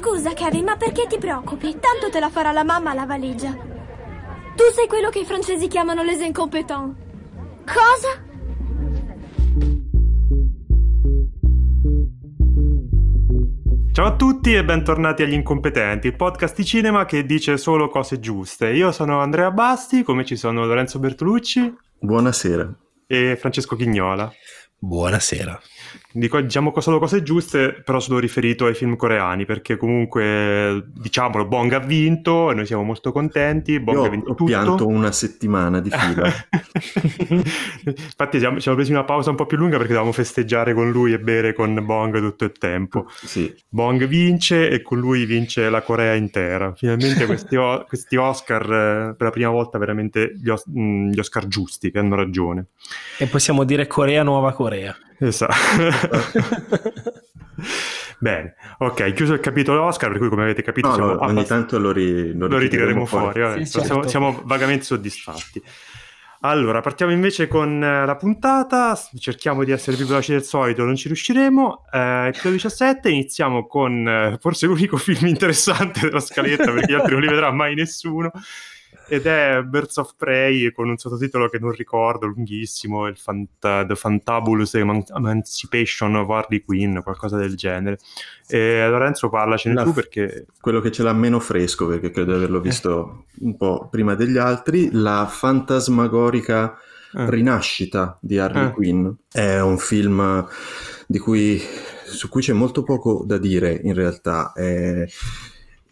Scusa, Kevin, ma perché ti preoccupi? Tanto te la farà la mamma la valigia. Tu sei quello che i francesi chiamano les incompetents. Cosa? Ciao a tutti e bentornati agli Incompetenti, il podcast di cinema che dice solo cose giuste. Io sono Andrea Basti, come ci sono Lorenzo Bertolucci. Buonasera. E Francesco Chignola. Buonasera. Dico, diciamo solo cose giuste, però sono riferito ai film coreani, perché comunque, diciamolo, Bong ha vinto e noi siamo molto contenti. Bong Io ha vinto ho tutto. pianto una settimana di fila. Infatti siamo, ci siamo presi una pausa un po' più lunga perché dovevamo festeggiare con lui e bere con Bong tutto il tempo. sì. Bong vince e con lui vince la Corea intera. Finalmente questi, o- questi Oscar, eh, per la prima volta, veramente gli, os- mh, gli Oscar giusti, che hanno ragione. E possiamo dire Corea, nuova Corea. Esatto. Bene, ok, chiuso il capitolo Oscar, per cui come avete capito No, siamo no, ogni tanto lo, ri- lo ritireremo fuori. vabbè. Sì, certo. siamo, siamo vagamente soddisfatti. Allora, partiamo invece con eh, la puntata, cerchiamo di essere più veloci del solito, non ci riusciremo. Eh, episodio 17, iniziamo con eh, forse l'unico film interessante della scaletta, perché gli altri non li vedrà mai nessuno, ed è Birds of Prey con un sottotitolo che non ricordo, lunghissimo, il Fant- The Fantabulous Eman- Emancipation of Harley Quinn, qualcosa del genere. E Lorenzo parlacene La- tu perché... Quello che ce l'ha meno fresco, perché credo di averlo visto un po' prima degli altri, la fantasmagorica eh, rinascita di Harley Eh. Quinn. È un film di cui, su cui c'è molto poco da dire in realtà. È-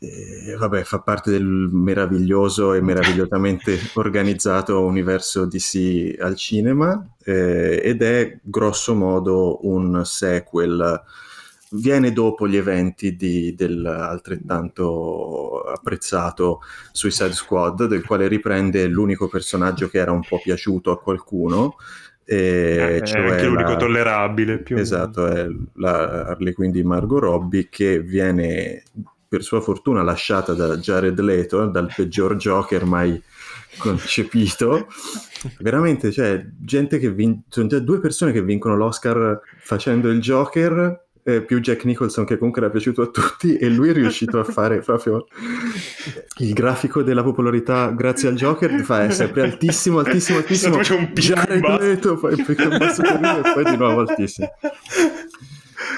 eh, vabbè, fa parte del meraviglioso e meravigliosamente organizzato universo DC al cinema eh, ed è grosso modo un sequel. Viene dopo gli eventi di- del altrettanto apprezzato Suicide Squad, del quale riprende l'unico personaggio che era un po' piaciuto a qualcuno. eh, E è cioè anche l'unico la- tollerabile. Più. Esatto, è la Harley Quinn di Margot Robbie che viene per sua fortuna lasciata da Jared Leto, dal peggior Joker mai concepito. Veramente, cioè, gente che vin- sono già due persone che vincono l'Oscar facendo il Joker, eh, più Jack Nicholson che comunque era piaciuto a tutti e lui è riuscito a fare proprio il grafico della popolarità grazie al Joker fa è sempre altissimo, altissimo, altissimo. Poi c'è un Jared. Leto, poi lui e poi di nuovo altissimo.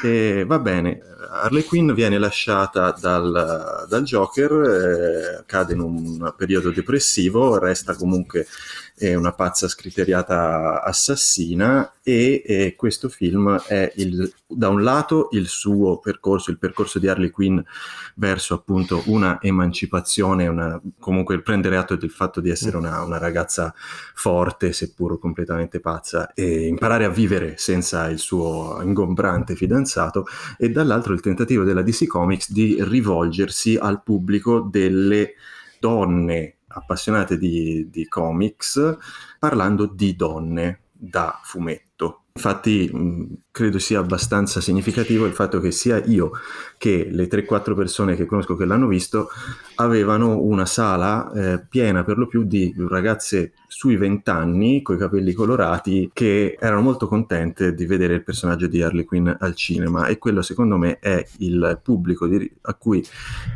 E va bene, Harley Quinn viene lasciata dal, dal Joker, eh, cade in un periodo depressivo, resta comunque eh, una pazza scriteriata assassina e, e questo film è il- da un lato il suo percorso, il percorso di Harley Quinn verso appunto una emancipazione, una- comunque prendere atto del fatto di essere una, una ragazza forte, seppur completamente pazza, e imparare a vivere senza il suo ingombrante fidanzato, e dall'altro il tentativo della DC Comics di rivolgersi al pubblico delle donne appassionate di, di comics, parlando di donne da fumetto. Infatti mh, credo sia abbastanza significativo il fatto che sia io che le 3-4 persone che conosco che l'hanno visto avevano una sala eh, piena per lo più di ragazze sui 20 anni con i capelli colorati che erano molto contente di vedere il personaggio di Harley Quinn al cinema. E quello secondo me è il pubblico di- a cui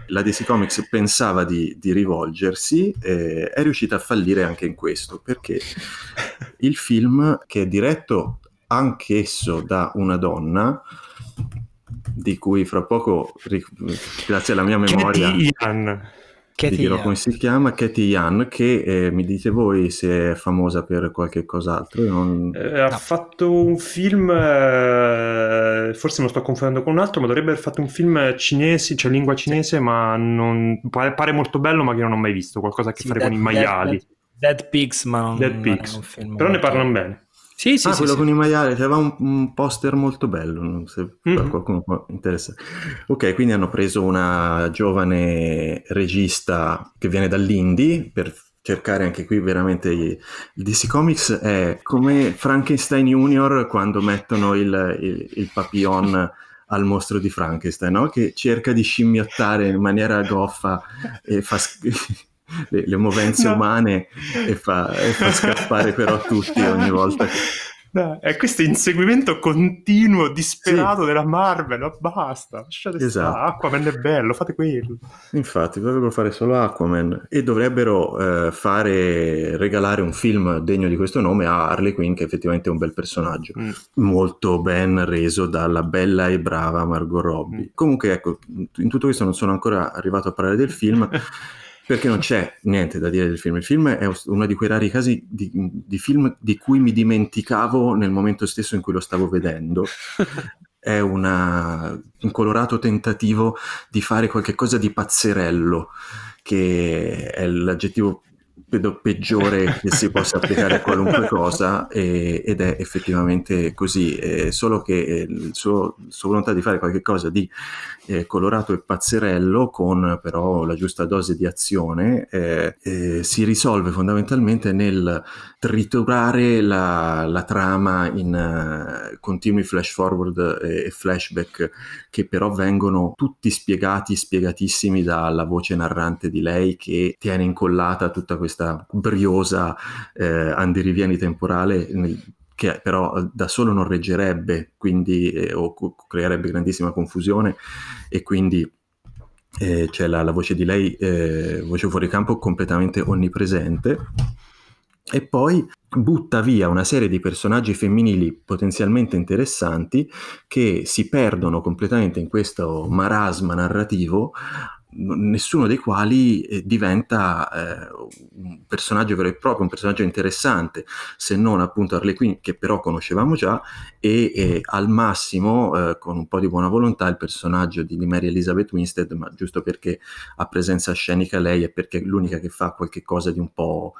la DC Comics pensava di, di rivolgersi eh, è riuscita a fallire anche in questo perché il film che è diretto anch'esso da una donna di cui fra poco grazie alla mia memoria Katie Ian. Che vi ti dirò come si chiama Katie Yan che eh, mi dite voi se è famosa per qualche cos'altro Io non- Eh, ha fatto un film, eh, forse me lo sto confondendo con un altro, ma dovrebbe aver fatto un film cinese, cioè lingua cinese, ma non, pare, pare molto bello, ma che non ho mai visto, qualcosa a che Sì, fare Dead- con i maiali. Dead, Dead Pigs, ma non, Dead non Pigs. è un film Però ne molto- parlano bene. Sì, sì, ah, sì, quello sì. con i maiali, c'aveva un, un poster molto bello, se Mhm. a qualcuno può interessare. Ok, quindi hanno preso una giovane regista che viene dall'indie per cercare anche qui veramente il DC Comics è come Frankenstein Junior quando mettono il, il, il papillon al mostro di Frankenstein, no? che cerca di scimmiottare in maniera goffa e fa le, le movenze No. umane e fa, e fa scappare però tutti ogni volta che... No, è questo inseguimento continuo, disperato Sì. della Marvel, ma basta, lasciate Esatto. stare, Aquaman è bello, fate quello. Infatti, dovrebbero fare solo Aquaman e dovrebbero eh, fare regalare un film degno di questo nome a Harley Quinn, che effettivamente è un bel personaggio, Mm. molto ben reso dalla bella e brava Margot Robbie. Mm. Comunque, ecco, in tutto questo non sono ancora arrivato a parlare del film. Perché non c'è niente da dire del film. Il film è uno di quei rari casi di, di film di cui mi dimenticavo nel momento stesso in cui lo stavo vedendo. È una- un colorato tentativo di fare qualcosa di pazzerello, che è l'aggettivo peggiore che si possa applicare a qualunque cosa e- ed è effettivamente così, eh, solo che eh, il suo, la sua volontà di fare qualcosa di eh, colorato e pazzerello con però la giusta dose di azione eh, eh, si risolve fondamentalmente nel triturare la, la trama in eh, continui flash forward e, e flashback che però vengono tutti spiegati, spiegatissimi dalla voce narrante di lei che tiene incollata tutta questa briosa eh, andirivieni temporale nel- che però eh, da solo non reggerebbe quindi, eh, o creerebbe grandissima confusione e quindi eh, c'è la, la voce di lei, eh, voce fuori campo completamente onnipresente. E poi butta via una serie di personaggi femminili potenzialmente interessanti che si perdono completamente in questo marasma narrativo nessuno dei quali eh, diventa eh, un personaggio vero e proprio, un personaggio interessante, se non appunto Harley Quinn, che però conoscevamo già, e, e al massimo, eh, con un po' di buona volontà, il personaggio di, di Mary Elizabeth Winstead, ma giusto perché ha presenza scenica lei e perché è l'unica che fa qualche cosa di un po'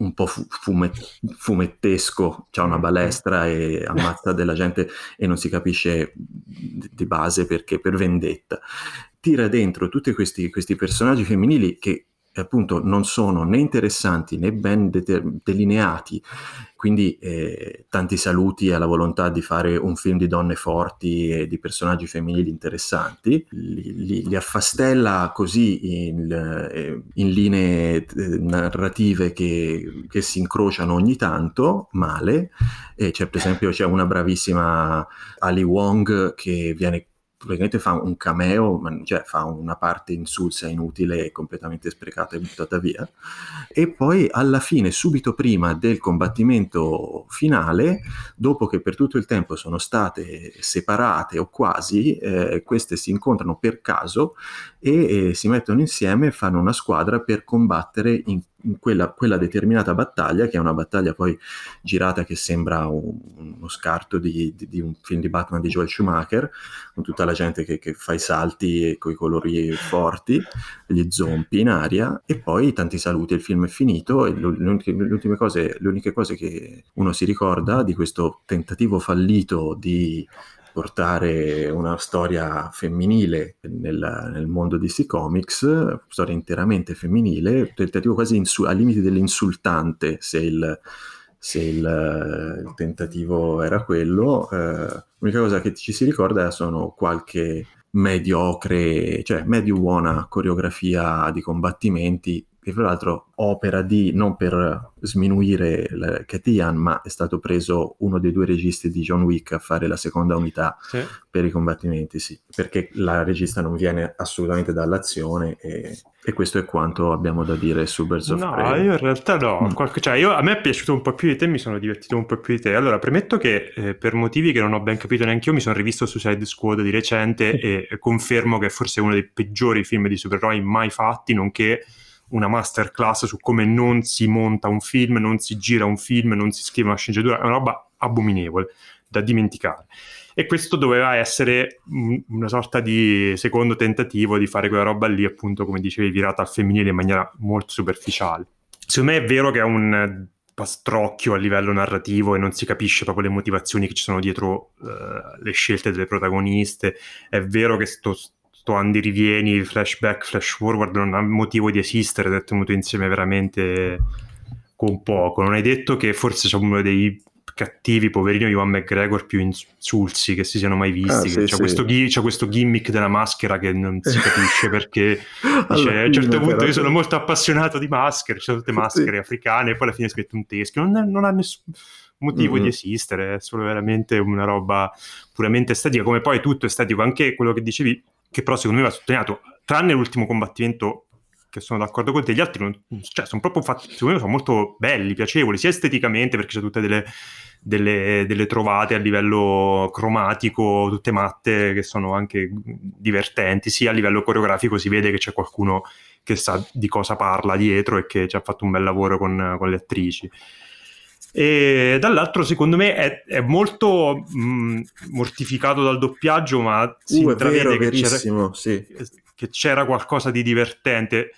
un po' fu- fume- fumettesco, c'ha una balestra e ammazza della gente e non si capisce di base perché per vendetta. Tira dentro tutti questi, questi personaggi femminili che appunto non sono né interessanti né ben deter- delineati, quindi eh, tanti saluti alla volontà di fare un film di donne forti e di personaggi femminili interessanti, li, li- li affastella così in, eh, in linee eh, narrative che, che si incrociano ogni tanto, male, e c'è per esempio c'è una bravissima Ali Wong che viene praticamente fa un cameo, cioè fa una parte insulsa, inutile e completamente sprecata e buttata via. E poi alla fine, subito prima del combattimento finale, dopo che per tutto il tempo sono state separate o quasi, eh, queste si incontrano per caso e eh, si mettono insieme e fanno una squadra per combattere in, in quella, quella determinata battaglia, che è una battaglia poi girata che sembra un- uno scarto di, di- di un film di Batman di Joel Schumacher, con tutta la gente che, che fa i salti e i colori forti, gli zompi in aria, e poi tanti saluti, il film è finito e le cose, le uniche cose che uno si ricorda di questo tentativo fallito di portare una storia femminile nel, nel mondo DC Comics, storia interamente femminile, tentativo quasi insu- al limite dell'insultante se il, se il, il tentativo era quello. eh, l'unica cosa che ci si ricorda sono qualche mediocre, cioè medio buona coreografia di combattimenti che fra l'altro opera di, non per sminuire Cathy Yan, ma è stato preso uno dei due registi di John Wick a fare la seconda unità Sì. per i combattimenti, sì, perché la regista non viene assolutamente dall'azione e, e questo è quanto abbiamo da dire su Birds of No, Prey. io in realtà no, Mm. qualche- cioè, io- a me è piaciuto un po' più di te, mi sono divertito un po' più di te. Allora, premetto che eh, per motivi che non ho ben capito neanche io, mi sono rivisto Suicide Squad di recente e confermo che è forse uno dei peggiori film di supereroi mai fatti, nonché una masterclass su come non si monta un film, non si gira un film, non si scrive una sceneggiatura, è una roba abominevole da dimenticare. E questo doveva essere mm, una sorta di secondo tentativo di fare quella roba lì, appunto, come dicevi, virata al femminile in maniera molto superficiale. Secondo me è vero che è un eh, pastrocchio a livello narrativo e non si capisce proprio le motivazioni che ci sono dietro eh, le scelte delle protagoniste. È vero che sto, sto andirivieni, flashback, flash forward non ha motivo di esistere ed è tenuto insieme veramente con poco. Non hai detto che forse c'è uno dei cattivi, poverino Iwan McGregor più insulsi che si siano mai visti. Ah, sì, c'è, sì. Questo c'è questo gimmick della maschera che non si capisce perché Dice, a un certo punto però, io sono molto appassionato di maschere, ci sono tutte maschere Sì. africane, e poi alla fine scritto un teschio. Non, è- non ha nessun. motivo Mhm. di esistere, è solo veramente una roba puramente estetica, come poi tutto estetico, anche quello che dicevi, che però secondo me va sottolineato, tranne l'ultimo combattimento che sono d'accordo con te, gli altri non, cioè, sono proprio fatti, secondo me sono molto belli, piacevoli, sia esteticamente perché c'è tutte delle, delle- delle trovate a livello cromatico, tutte matte che sono anche divertenti, sia a livello coreografico si vede che c'è qualcuno che sa di cosa parla dietro e che ci ha fatto un bel lavoro con, con le attrici. E dall'altro, secondo me, è, è molto mh, mortificato dal doppiaggio, ma si Uh, intravede vero, che c'era, sì. che c'era qualcosa di divertente.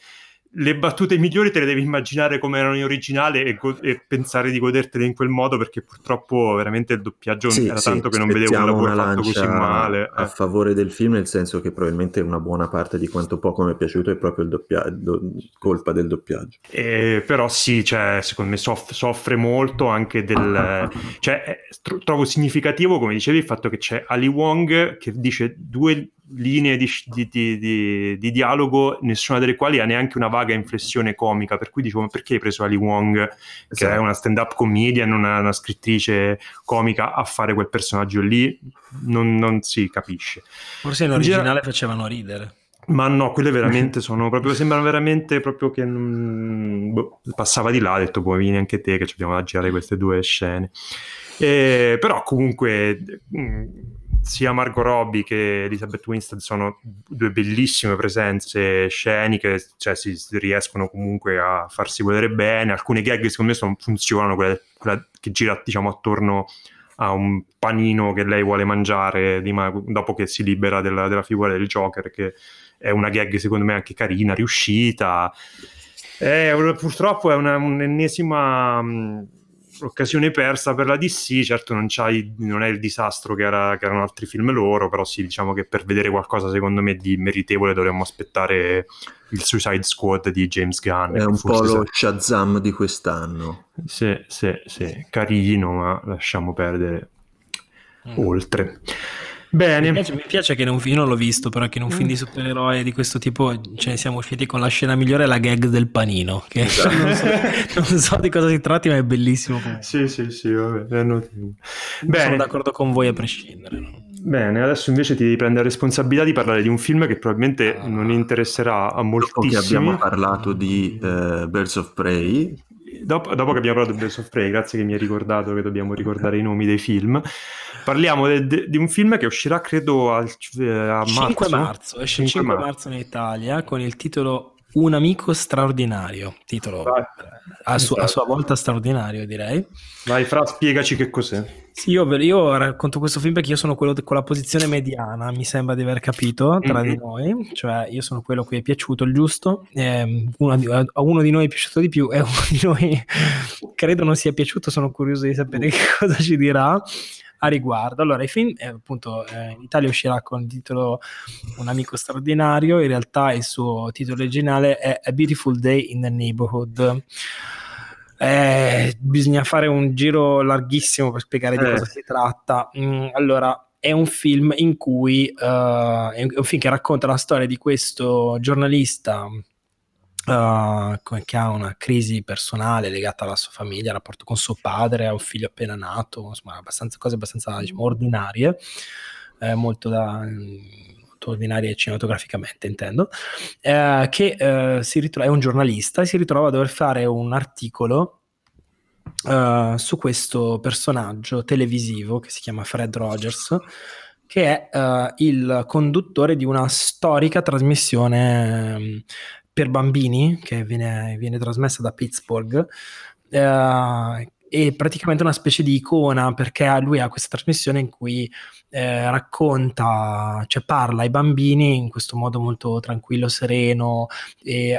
Le battute migliori te le devi immaginare come erano in originale e, go- e pensare di godertele in quel modo perché purtroppo veramente il doppiaggio Sì, era sì, tanto che non vedevo un lavoro una fatto così lancia male. a eh. favore del film, nel senso che probabilmente una buona parte di quanto poco mi è piaciuto è proprio il doppiaggio, colpa del doppiaggio. Eh, però sì, cioè, secondo me soff- soffre molto anche del... Cioè, eh, tro- trovo significativo, come dicevi, il fatto che c'è Ali Wong che dice due linee di, di- di- di- di dialogo, nessuna delle quali ha neanche una vaga inflessione comica, per cui dicevo, ma perché hai preso Ali Wong, che Esatto. è una stand-up comedian, una, una scrittrice comica, a fare quel personaggio lì? Non, non si capisce. Forse in In originale genera- facevano ridere. Ma no, quelle veramente sono proprio, sembrano veramente proprio che boh, passava di là, ha detto poi vieni anche te che ci abbiamo da girare queste due scene. Eh, però comunque mh, sia Margot Robbie che Elizabeth Winstead sono due bellissime presenze sceniche, cioè si, riescono comunque a farsi vedere bene, alcune gag secondo me sono- funzionano, quella, quella che gira diciamo attorno a un panino che lei vuole mangiare di ma- dopo che si libera della, della figura del Joker, che è una gag secondo me anche carina, riuscita. È un- purtroppo è una, un'ennesima occasione persa per la DC, certo non, c'hai- non è il disastro che, era- che erano altri film loro, però sì, diciamo che per vedere qualcosa secondo me di meritevole dovremmo aspettare il Suicide Squad di James Gunn. È un po' lo Shazam di quest'anno. sì, sì, sì, carino, ma lasciamo perdere oltre. Mi Bene, piace, mi piace che in un film, io non l'ho visto, però che in un film di supereroi di questo tipo ce ne siamo usciti con la scena migliore, la gag del panino, che non, so, non so di cosa si tratti, ma è bellissimo. comunque. sì, sì, sì, vabbè, è notevole. Sono d'accordo con voi a prescindere. no? bene, adesso invece ti devi prendere la responsabilità di parlare di un film che probabilmente Ah. non interesserà a Dopo che moltissimi. abbiamo parlato di eh, Birds of Prey, Dopo, dopo che abbiamo parlato di Birds of Prey, grazie che mi hai ricordato che dobbiamo ricordare i nomi dei film, parliamo de- de- di un film che uscirà credo al, eh, a 5 marzo. marzo, esce il 5 5 marzo in Italia con il titolo Un amico straordinario, titolo Vai. a, su- a sua volta straordinario direi. Vai, Fra, spiegaci che cos'è. Sì, io, io racconto questo film perché io sono quello con la posizione mediana, mi sembra di aver capito tra Mhm. di noi, cioè io sono quello cui è piaciuto il giusto, ehm, uno di- a uno di noi è piaciuto di più e a uno di noi credo non sia piaciuto, sono curioso di sapere che cosa ci dirà a riguardo. Allora, il film eh, appunto eh, in Italia uscirà con il titolo Un amico straordinario, in realtà il suo titolo originale è A Beautiful Day in the Neighborhood. Eh, bisogna fare un giro larghissimo per spiegare di Eh. cosa si tratta. Mm, allora, è un film in cui eh, è un film che racconta la storia di questo giornalista co- che ha una crisi personale legata alla sua famiglia, al rapporto con suo padre, ha un figlio appena nato, insomma, abbastanza, cose abbastanza diciamo, ordinarie, eh, molto da molto ordinarie cinematograficamente intendo, eh, che eh, si ritrova, è un giornalista e si ritrova a dover fare un articolo eh, su questo personaggio televisivo che si chiama Fred Rogers, che è eh, il conduttore di una storica trasmissione ehm, per bambini che viene, viene trasmessa da Pittsburgh. eh, è praticamente una specie di icona perché lui ha questa trasmissione in cui eh, racconta, cioè parla ai bambini in questo modo molto tranquillo, sereno,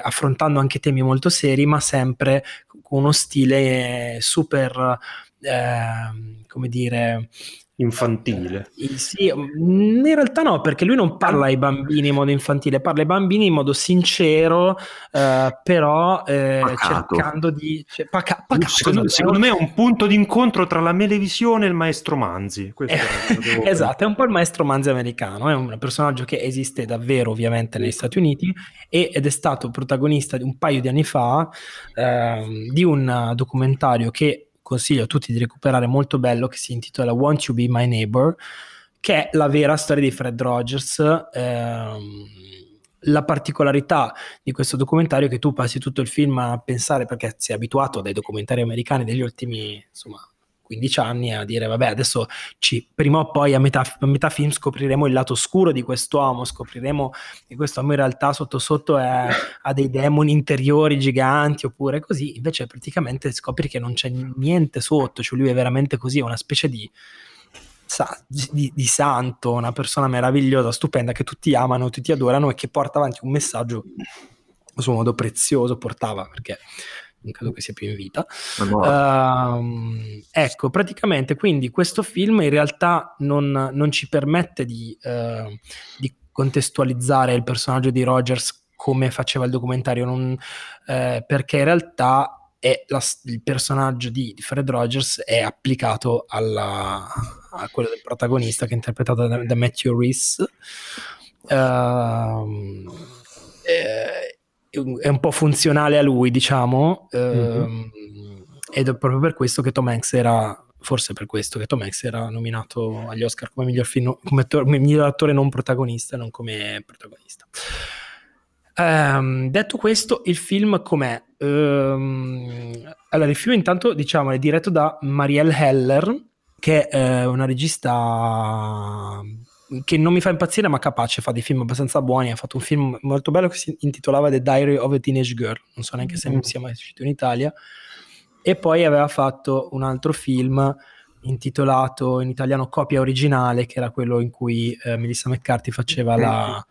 affrontando anche temi molto seri, ma sempre con uno stile super, ehm, come dire, Infantile. eh, Sì, mm, in realtà no, perché lui non parla ai bambini in modo infantile, parla ai bambini in modo sincero, eh, però eh, cercando di... cioè, paca- pacato, Secondo, secondo me è un punto d'incontro tra la Melevisione e il maestro Manzi. Devo- Esatto, è un po' il maestro Manzi americano, è un personaggio che esiste davvero ovviamente negli Stati Uniti ed è stato protagonista di un paio di anni fa ehm, di un documentario che consiglio a tutti di recuperare molto bello che si intitola Want You Be My Neighbor, che è la vera storia di Fred Rogers. Ehm, la particolarità di questo documentario è che tu passi tutto il film a pensare, perché sei abituato dai documentari americani degli ultimi insomma, 15 anni a dire vabbè adesso ci, prima o poi a metà, a metà film scopriremo il lato oscuro di quest'uomo, scopriremo che quest'uomo in realtà sotto sotto è, ha dei demoni interiori giganti oppure così, invece praticamente scopri che non c'è niente sotto, cioè lui è veramente così, è una specie di, di, di santo, una persona meravigliosa, stupenda che tutti amano, tutti adorano e che porta avanti un messaggio a suo modo prezioso, portava perché credo che sia più in vita. Uh, ecco, praticamente quindi questo film in realtà non, non ci permette di, uh, di, contestualizzare il personaggio di Rogers come faceva il documentario, non, uh, perché in realtà la, il personaggio di, di, Fred Rogers è applicato alla, a quello del protagonista che è interpretato da, da Matthew Reese. Uh, eh, è un po' funzionale a lui, diciamo, mm-hmm. ed è proprio per questo che Tom Hanks era, forse per questo che Tom Hanks era nominato agli Oscar come miglior, film, come attore, miglior attore non protagonista, non come protagonista. Um, detto questo, il film com'è? Um, allora, il film intanto, diciamo, è diretto da Marielle Heller, che è una regista che non mi fa impazzire ma capace, fa dei film abbastanza buoni, ha fatto un film molto bello che si intitolava The Diary of a Teenage Girl, non so neanche se mm. sia mai uscito in Italia, e poi aveva fatto un altro film intitolato in italiano Copia originale, che era quello in cui eh, Melissa McCarthy faceva la,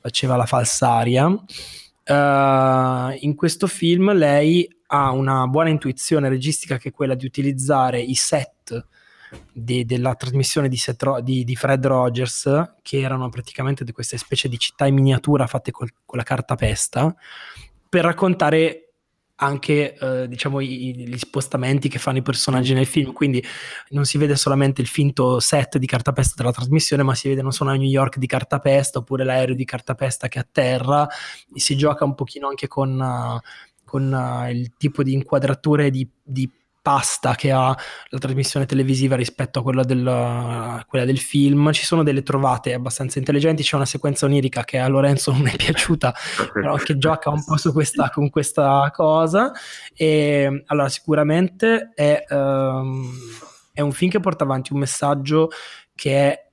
faceva la falsaria. Uh, in questo film lei ha una buona intuizione registica che è quella di utilizzare i set di, della trasmissione di, Seth, di, di, Fred Rogers, che erano praticamente queste specie di città in miniatura fatte col, con la cartapesta, per raccontare anche eh, diciamo i, gli spostamenti che fanno i personaggi nel film. Quindi non si vede solamente il finto set di cartapesta della trasmissione ma si vede non solo a New York di cartapesta oppure l'aereo di cartapesta che atterra. Si gioca un pochino anche con, uh, con uh, il tipo di inquadrature di, di pasta che ha la trasmissione televisiva rispetto a quella del, a quella del, film. Ci sono delle trovate abbastanza intelligenti. C'è una sequenza onirica che a Lorenzo non è piaciuta, però che gioca un po' su questa, con questa cosa. E allora, sicuramente è, um, è un film che porta avanti un messaggio che è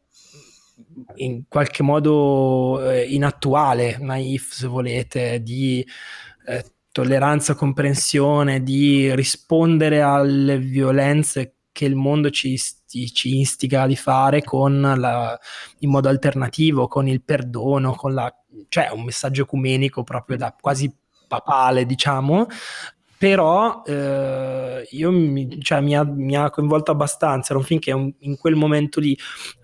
in qualche modo eh, inattuale, naif se volete, di eh, tolleranza, comprensione, di rispondere alle violenze che il mondo ci, ci istiga di fare con la, in modo alternativo, con il perdono, con la, cioè un messaggio ecumenico proprio da quasi papale, diciamo. Però eh, io mi, cioè, mi, ha, mi, ha, coinvolto abbastanza. Era un film che in quel momento lì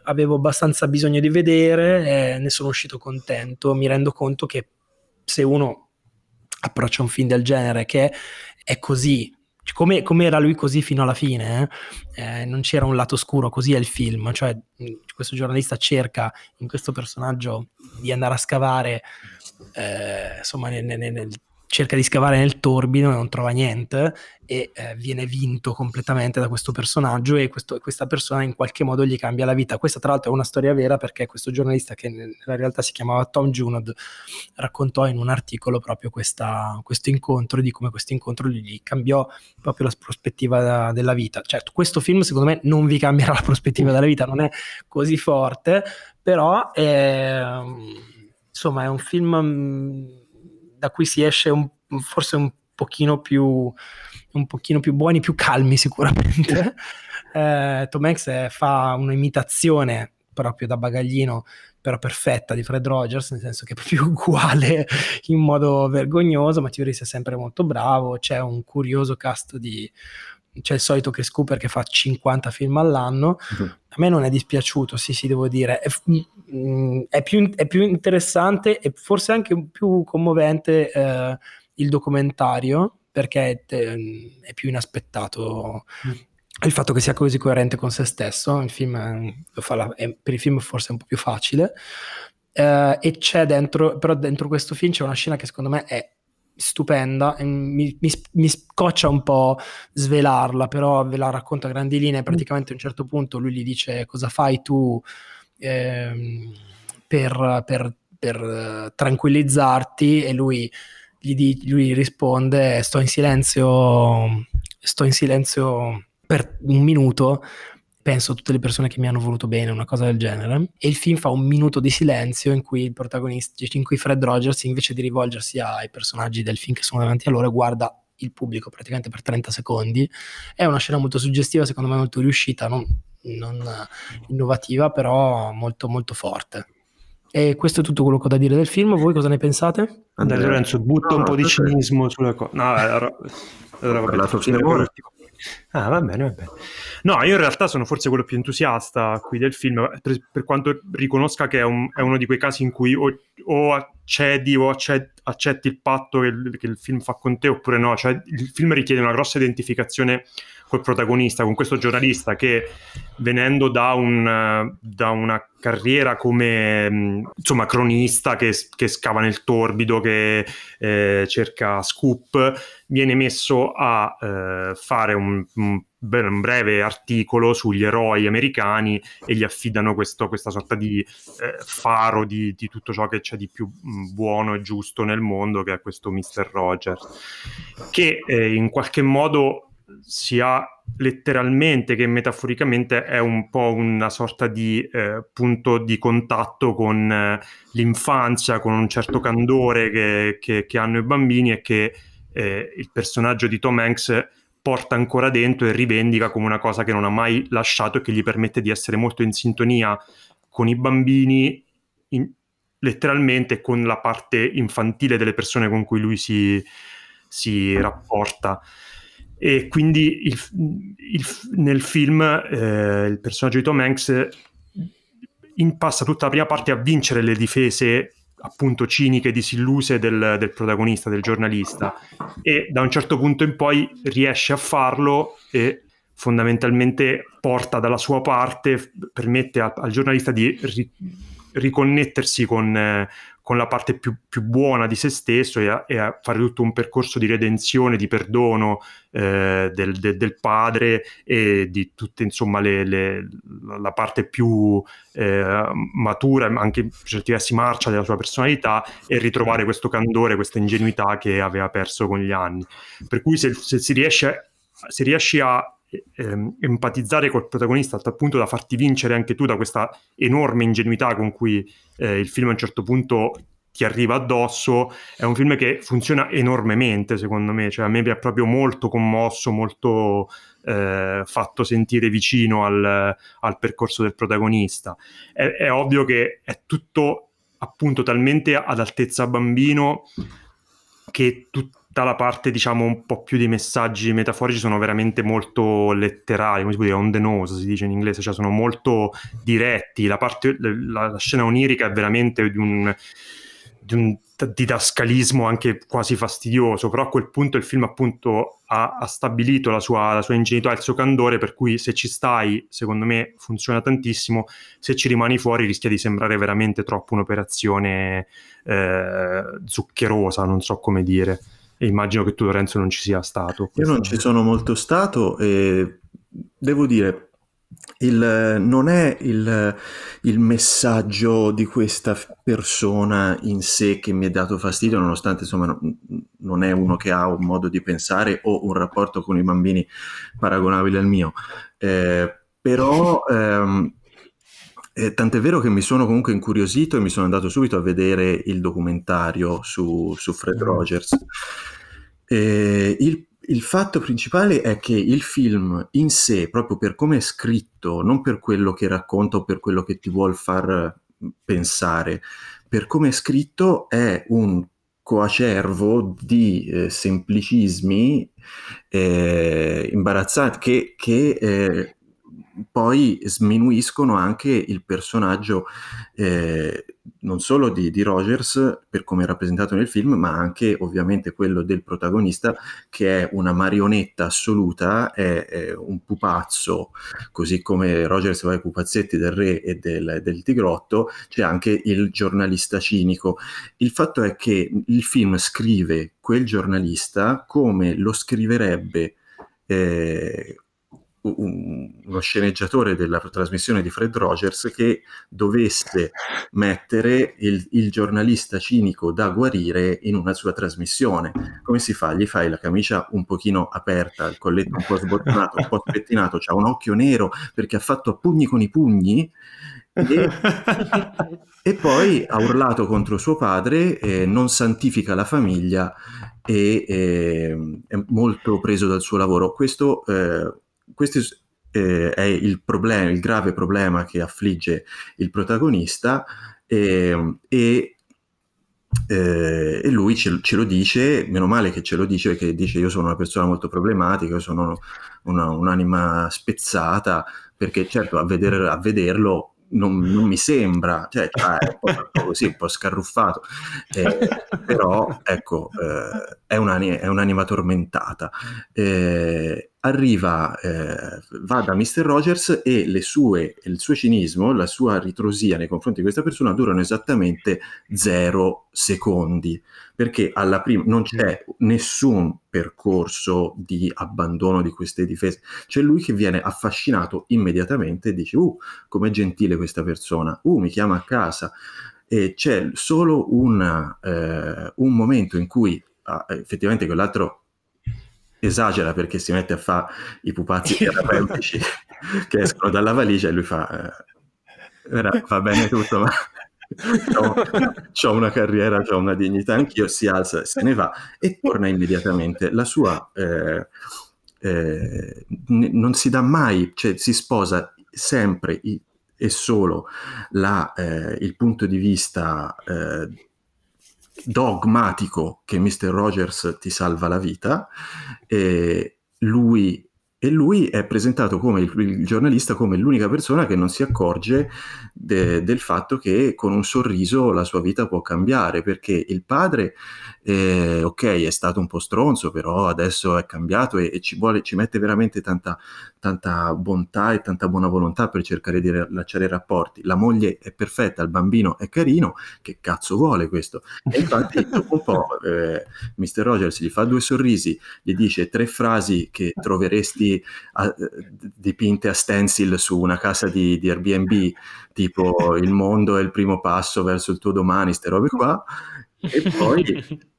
avevo abbastanza bisogno di vedere e ne sono uscito contento. Mi rendo conto che se uno approccia un film del genere che è così come, come, era lui così fino alla fine, eh? Eh, non c'era un lato scuro, così è il film, cioè questo giornalista cerca in questo personaggio di andare a scavare, eh, insomma, nel, nel, nel cerca di scavare nel torbido e non trova niente e eh, viene vinto completamente da questo personaggio e questo, questa persona in qualche modo gli cambia la vita. Questa tra l'altro è una storia vera perché questo giornalista che nella realtà si chiamava Tom Junod raccontò in un articolo proprio questa, questo incontro di come questo incontro gli cambiò proprio la prospettiva da, della vita. Certo, questo film secondo me non vi cambierà la prospettiva della vita, non è così forte, però è, insomma è un film da cui si esce un, forse un pochino più un pochino più buoni, più calmi sicuramente. eh, Tom Hanks eh, fa un'imitazione proprio da bagaglino, però perfetta di Fred Rogers, nel senso che è proprio uguale in modo vergognoso, ma Reeves è sempre molto bravo, c'è un curioso cast di... C'è il solito Chris Cooper che fa 50 film all'anno, uh-huh. a me non è dispiaciuto, sì sì devo dire, è, Mm, è, più, è, più, interessante e forse anche più commovente eh, il documentario perché è, è più inaspettato mm. il fatto che sia così coerente con se stesso. Il film la, per il film forse è un po' più facile. Eh, e c'è dentro, però dentro questo film c'è una scena che secondo me è stupenda, mi, mi, mi, scoccia un po' svelarla, però ve la racconto a grandi linee, praticamente a un certo punto lui gli dice cosa fai tu ehm, per, per, per uh, tranquillizzarti? E lui gli, di, lui risponde sto in silenzio, sto in silenzio per un minuto penso a tutte le persone che mi hanno voluto bene, una cosa del genere. E il film fa un minuto di silenzio in cui il protagonista, in cui Fred Rogers, invece di rivolgersi ai personaggi del film che sono davanti a loro, guarda il pubblico praticamente per 30 secondi. È una scena molto suggestiva, secondo me molto riuscita, non, non innovativa, però molto molto forte. E questo è tutto quello che ho da dire del film. Voi cosa ne pensate? Andrea Lorenzo, butta no, un po' di cinismo sulla cosa. No, allora, allora vabbè, la tua finora. Ah, va bene, va bene. No, io in realtà sono forse quello più entusiasta qui del film, per, per quanto riconosca che è, un, è, uno di quei casi in cui o, o accedi o accetti, accetti il patto che il, che il, film fa con te oppure no. Cioè, il film richiede una grossa identificazione col protagonista, con questo giornalista che venendo da, un, da una carriera come insomma cronista che, che scava nel torbido, che eh, cerca scoop, viene messo a eh, fare un, un, un, breve articolo sugli eroi americani e gli affidano questo, questa sorta di eh, faro di, di, tutto ciò che c'è di più buono e giusto nel mondo, che è questo Mr. Rogers, che eh, in qualche modo sia letteralmente che metaforicamente è un po' una sorta di eh, punto di contatto con eh, l'infanzia, con un certo candore che, che, che hanno i bambini e che eh, il personaggio di Tom Hanks porta ancora dentro e rivendica come una cosa che non ha mai lasciato e che gli permette di essere molto in sintonia con i bambini, in, letteralmente con la parte infantile delle persone con cui lui si, si rapporta. E quindi il, il, nel film eh, il personaggio di Tom Hanks in, passa tutta la prima parte a vincere le difese appunto ciniche, disilluse del, del, protagonista, del giornalista. E da un certo punto in poi riesce a farlo e fondamentalmente porta dalla sua parte, permette a, al giornalista di ri, riconnettersi con, eh, con la parte più, più, buona di se stesso e a, e a, fare tutto un percorso di redenzione, di perdono eh, del, de, del, padre e di tutte insomma le, le, la parte più eh, matura, anche per certi versi marcia della sua personalità e ritrovare questo candore, questa ingenuità che aveva perso con gli anni. Per cui se, se si riesce, se riesci a ehm, empatizzare col protagonista a tal punto da farti vincere anche tu da questa enorme ingenuità con cui eh, il film a un certo punto ti arriva addosso, è un film che funziona enormemente secondo me, cioè a me mi ha proprio molto commosso, molto eh, fatto sentire vicino al, al, percorso del protagonista. È, è ovvio che è tutto appunto talmente ad altezza bambino che tut- tutta la parte, diciamo, un po' più di messaggi metaforici sono veramente molto letterali, come si può dire, on the nose si dice in inglese, cioè sono molto diretti. La, parte, la, la scena onirica è veramente di un, di un didascalismo anche quasi fastidioso, però a quel punto il film appunto ha, ha stabilito la sua, la sua, ingenuità il suo candore, per cui se ci stai, secondo me funziona tantissimo, se ci rimani fuori rischia di sembrare veramente troppo un'operazione eh, zuccherosa, non so come dire e immagino che tu Lorenzo non ci sia stato. Io non ci sono molto stato e devo dire, il, non è il, il, messaggio di questa persona in sé che mi ha dato fastidio, nonostante insomma non è uno che ha un modo di pensare o un rapporto con i bambini paragonabile al mio. Eh, però ehm, eh, tant'è vero che mi sono comunque incuriosito e mi sono andato subito a vedere il documentario su, su Fred mm. Rogers. Eh, il, il, fatto principale è che il film in sé, proprio per come è scritto, non per quello che racconta o per quello che ti vuol far pensare, per come è scritto è un coacervo di eh, semplicismi eh, imbarazzanti che, che eh, poi sminuiscono anche il personaggio eh, non solo di, di, Rogers per come è rappresentato nel film, ma anche ovviamente quello del protagonista che è una marionetta assoluta, è, è un pupazzo, così come Rogers va ai pupazzetti del re e del, del tigrotto, c'è anche il giornalista cinico. Il fatto è che il film scrive quel giornalista come lo scriverebbe eh, uno sceneggiatore della trasmissione di Fred Rogers che dovesse mettere il, il, giornalista cinico da guarire in una sua trasmissione. Come si fa? Gli fai la camicia un pochino aperta, il colletto un po' sbottinato, un po' spettinato, c'ha un occhio nero perché ha fatto a pugni con i pugni e, e poi ha urlato contro suo padre, eh, non santifica la famiglia e eh, è molto preso dal suo lavoro. Questo eh, questo eh, è il problema, il grave problema che affligge il protagonista eh, e, eh, e, lui ce, ce, lo dice, meno male che ce lo dice perché dice io sono una persona molto problematica, io sono una, un'anima spezzata, perché certo a, vedere, a vederlo non, non, mi sembra, cioè, cioè è un po', così, un po' scarruffato, eh, però ecco, eh, è, un'anima, è, un'anima tormentata. Eh, arriva, eh, va da Mr. Rogers e sue, il suo cinismo, la sua ritrosia nei confronti di questa persona durano esattamente zero secondi, perché alla prima non c'è nessun percorso di abbandono di queste difese, c'è lui che viene affascinato immediatamente e dice, uh, com'è gentile questa persona, uh, mi chiama a casa, e c'è solo una, eh, un momento in cui ah, effettivamente quell'altro esagera perché si mette a fare i pupazzi terapeutici che escono dalla valigia e lui fa eh, va bene tutto ma ho una carriera, ho una dignità anch'io, si alza, se ne va e torna immediatamente. La sua eh, eh, n- non si dà mai, cioè si sposa sempre i- e solo la, eh, il punto di vista eh, dogmatico che Mr. Rogers ti salva la vita, e lui e lui è presentato come il, il, giornalista come l'unica persona che non si accorge de, del fatto che con un sorriso la sua vita può cambiare, perché il padre, eh, ok, è stato un po' stronzo, però adesso è cambiato e, e ci, vuole, ci mette veramente tanta, tanta bontà e tanta buona volontà per cercare di rilacciare i rapporti. La moglie è perfetta, il bambino è carino, che cazzo vuole questo? E infatti dopo un po' eh, Mr. Rogers gli fa due sorrisi, gli dice tre frasi che troveresti a, dipinte a stencil su una casa di, di, Airbnb, tipo il mondo è il primo passo verso il tuo domani, ste robe qua, e poi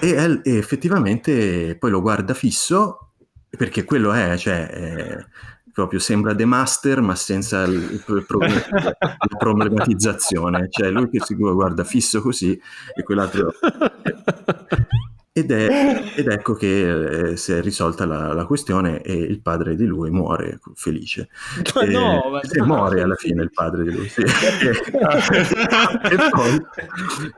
e, e effettivamente poi lo guarda fisso, perché quello è, cioè... È, proprio sembra The Master ma senza il, il problem- la problematizzazione. Cioè lui che si guarda fisso così e quell'altro ed, è, ed, ecco che eh, si è risolta la, la, questione e il padre di lui muore felice. Ma e, no, ma no, muore alla fine il padre di lui. Sì. e poi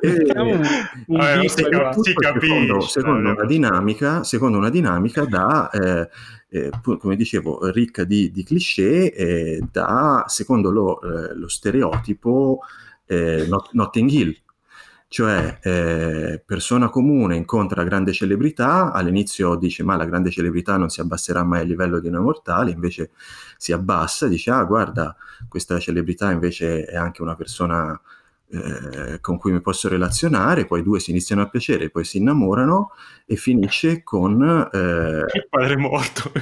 e, un, un eh, secondo, secondo, una dinamica, secondo una dinamica da... Eh, eh, come dicevo, ricca di, di cliché, eh, da, secondo lo, eh, lo stereotipo eh, Not- Notting Hill, cioè eh, persona comune incontra grande celebrità, all'inizio dice ma la grande celebrità non si abbasserà mai a livello di noi mortali, invece si abbassa, dice ah guarda questa celebrità invece è anche una persona eh, con cui mi posso relazionare, poi due si iniziano a piacere, poi si innamorano e finisce con... Eh, il padre morto.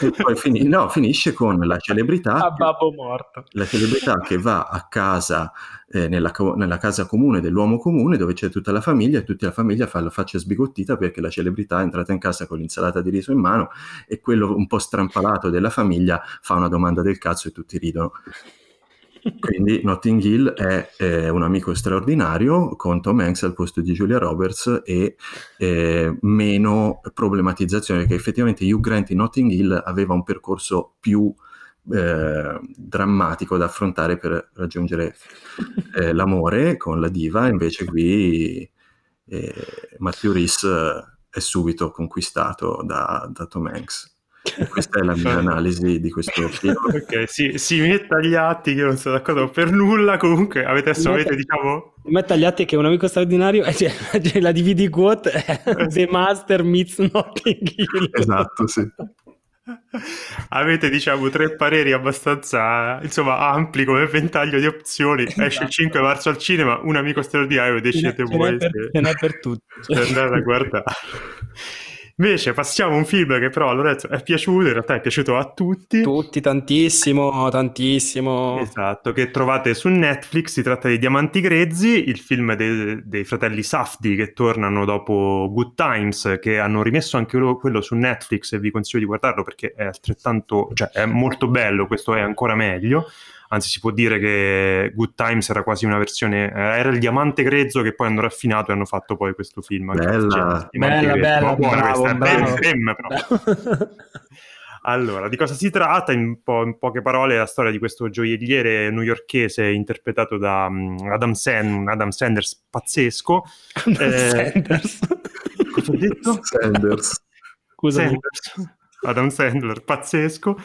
e poi fini- no, finisce con la celebrità... A babbo morto. La celebrità che va a casa, eh, nella, nella, casa comune dell'uomo comune, dove c'è tutta la famiglia e tutta la famiglia fa la faccia sbigottita perché la celebrità è entrata in casa con l'insalata di riso in mano e quello un po' strampalato della famiglia fa una domanda del cazzo e tutti ridono. Quindi Notting Hill è, è, un amico straordinario con Tom Hanks al posto di Julia Roberts e eh, meno problematizzazione, perché effettivamente Hugh Grant in Notting Hill aveva un percorso più eh, drammatico da affrontare per raggiungere eh, l'amore con la diva, invece qui eh, Matthew Rhys è subito conquistato da, da Tom Hanks. Questa è la mia analisi di questo film. ok, si, si metta agli atti che io non sono d'accordo per nulla. Comunque, avete adesso Metta- avete, diciamo. Metta agli atti che un amico straordinario, eh, cioè, cioè, la DVD quote è The Master meets Notting Hill. Esatto, sì. Avete, diciamo, tre pareri abbastanza insomma ampli come ventaglio di opzioni. Esce il Esatto. 5 marzo al cinema, un amico straordinario, decidete ce n'è voi per, se- per tutti. per andare a guardare. Invece passiamo a un film che però a Lorenzo è piaciuto, in realtà è piaciuto a tutti. Tutti tantissimo, tantissimo. Esatto, che trovate su Netflix, si tratta di Diamanti Grezzi, il film de- dei fratelli Safdi che tornano dopo Good Times, che hanno rimesso anche loro quello su Netflix e vi consiglio di guardarlo perché è altrettanto, cioè è molto bello, questo è ancora meglio, anzi si può dire che Good Times era quasi una versione, eh, era il Diamante Grezzo che poi hanno raffinato e hanno fatto poi questo film. Bella. Bella, bella, buona bravo, questa, bravo. ben, però. Allora, di cosa si tratta? In, po- in poche parole, è la storia di questo gioielliere newyorkese interpretato da mm, Adam, San- Adam Sanders pazzesco. Eh, Sanders. Cosa ho detto? Sanders. Sanders. Adam Sandler pazzesco,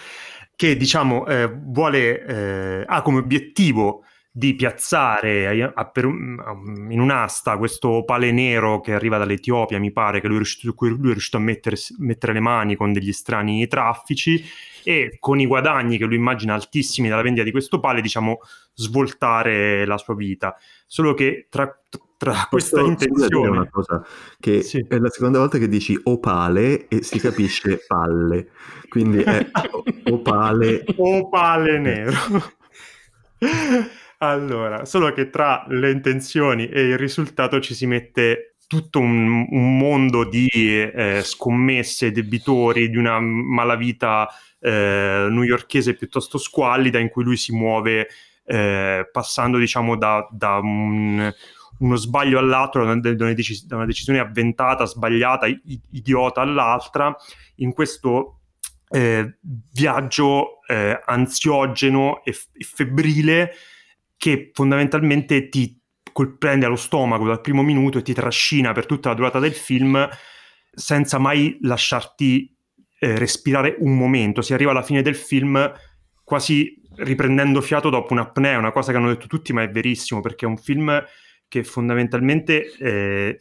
che diciamo eh, vuole, eh, ha come obiettivo di piazzare a- a- per in un'asta questo opale nero che arriva dall'Etiopia, mi pare, che lui è riuscito, lui è riuscito a mettere, mettere le mani con degli strani traffici e con i guadagni che lui immagina altissimi dalla vendita di questo opale, diciamo, svoltare la sua vita. Solo che tra, tra questa scusa, dire intenzione... una cosa, che Sì. è la seconda volta che dici opale e si capisce palle, quindi è opale. opale nero. allora, solo che tra le intenzioni e il risultato ci si mette tutto un, un mondo di eh, scommesse, debitori, di una malavita eh, newyorkese piuttosto squallida in cui lui si muove eh, passando diciamo da, da un- uno sbaglio all'altro, da una, decisione avventata, sbagliata, idiota all'altra, in questo eh, viaggio eh, ansiogeno e, f- e febbrile che fondamentalmente ti colprende allo stomaco dal primo minuto e ti trascina per tutta la durata del film senza mai lasciarti eh, respirare un momento. Si arriva alla fine del film quasi riprendendo fiato dopo un'apnea, una cosa che hanno detto tutti, ma è verissimo perché è un film che fondamentalmente eh,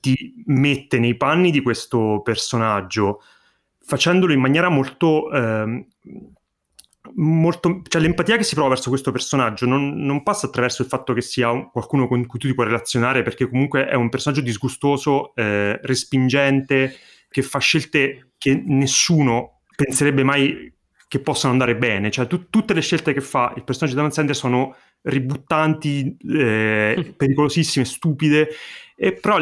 ti mette nei panni di questo personaggio facendolo in maniera molto, ehm, molto cioè l'empatia che si prova verso questo personaggio non, non passa attraverso il fatto che sia un- qualcuno con cui tu ti puoi relazionare perché comunque è un personaggio disgustoso eh, respingente che fa scelte che nessuno penserebbe mai che possano andare bene. Cioè tu- tutte le scelte che fa il personaggio di Adam Sandler sono ributtanti, eh, pericolosissime, stupide, e però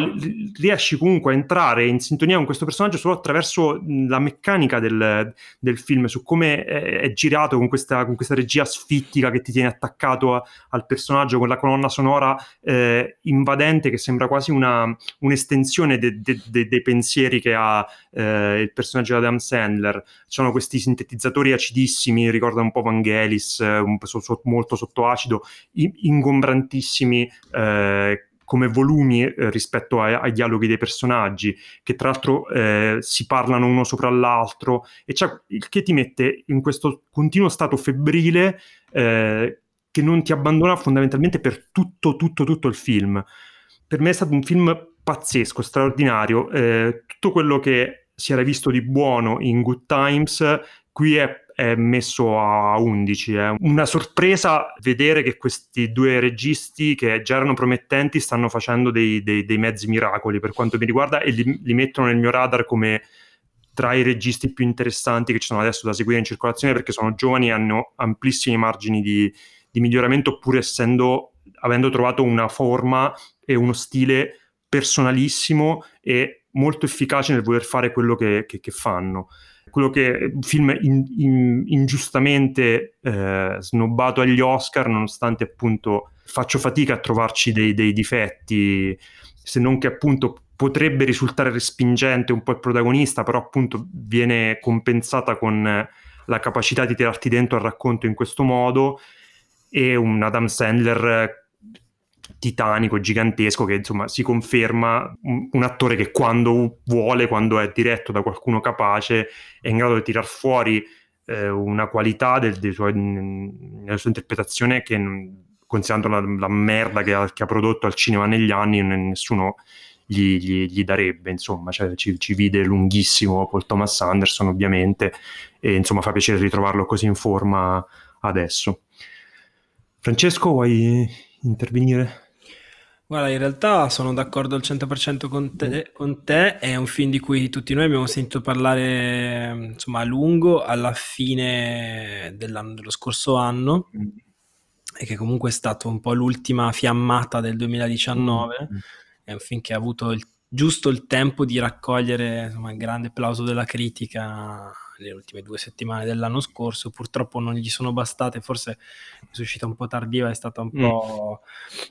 riesci comunque a entrare in sintonia con questo personaggio solo attraverso la meccanica del, del film, su come è, è girato con questa, con questa regia sfittica che ti tiene attaccato a- al personaggio, con la colonna sonora eh, invadente che sembra quasi una, un'estensione de- de- de- dei pensieri che ha eh, il personaggio di Adam Sandler. Ci sono questi sintetizzatori acidissimi, ricorda un po' Vangelis, eh, un so- so- molto sotto acido, i- ingombrantissimi eh, come volumi eh, rispetto ai, ai dialoghi dei personaggi, che tra l'altro eh, si parlano uno sopra l'altro, e c'è il che ti mette in questo continuo stato febbrile eh, che non ti abbandona fondamentalmente per tutto, tutto, tutto il film. Per me è stato un film pazzesco, straordinario. eh, tutto quello che si era visto di buono in Good Times, qui è è messo a 11. È una sorpresa vedere che questi due registi, che già erano promettenti, stanno facendo dei, dei- dei mezzi miracoli per quanto mi riguarda e li, li mettono nel mio radar come tra i registi più interessanti che ci sono adesso da seguire in circolazione perché sono giovani e hanno amplissimi margini di, di miglioramento pur essendo avendo trovato una forma e uno stile personalissimo e molto efficace nel voler fare quello che, che- che fanno quello che un film in- in- ingiustamente eh, snobbato agli Oscar, nonostante appunto faccio fatica a trovarci dei, dei difetti, se non che appunto potrebbe risultare respingente un po' il protagonista, però appunto viene compensata con eh, la capacità di tirarti dentro al racconto in questo modo e un Adam Sandler eh, titanico, gigantesco, che insomma si conferma un, attore che quando vuole, quando è diretto da qualcuno capace, è in grado di tirar fuori eh, una qualità del, del suo, nella sua interpretazione che, considerando la, la merda che ha, che ha, prodotto al cinema negli anni, nessuno gli, gli, gli darebbe, insomma, cioè, ci, ci, vide lunghissimo Paul Thomas Anderson ovviamente, e insomma fa piacere ritrovarlo così in forma adesso. Francesco, vuoi intervenire? Guarda, in realtà sono d'accordo al 100% con te, con te, è un film di cui tutti noi abbiamo sentito parlare insomma a lungo alla fine dello scorso anno mm. e che comunque è stato un po' l'ultima fiammata del 2019, mm. è un film che ha avuto il, giusto il tempo di raccogliere insomma, il grande applauso della critica le ultime due settimane dell'anno scorso, purtroppo non gli sono bastate, forse è uscita un po' tardiva, è stata un, mm. po',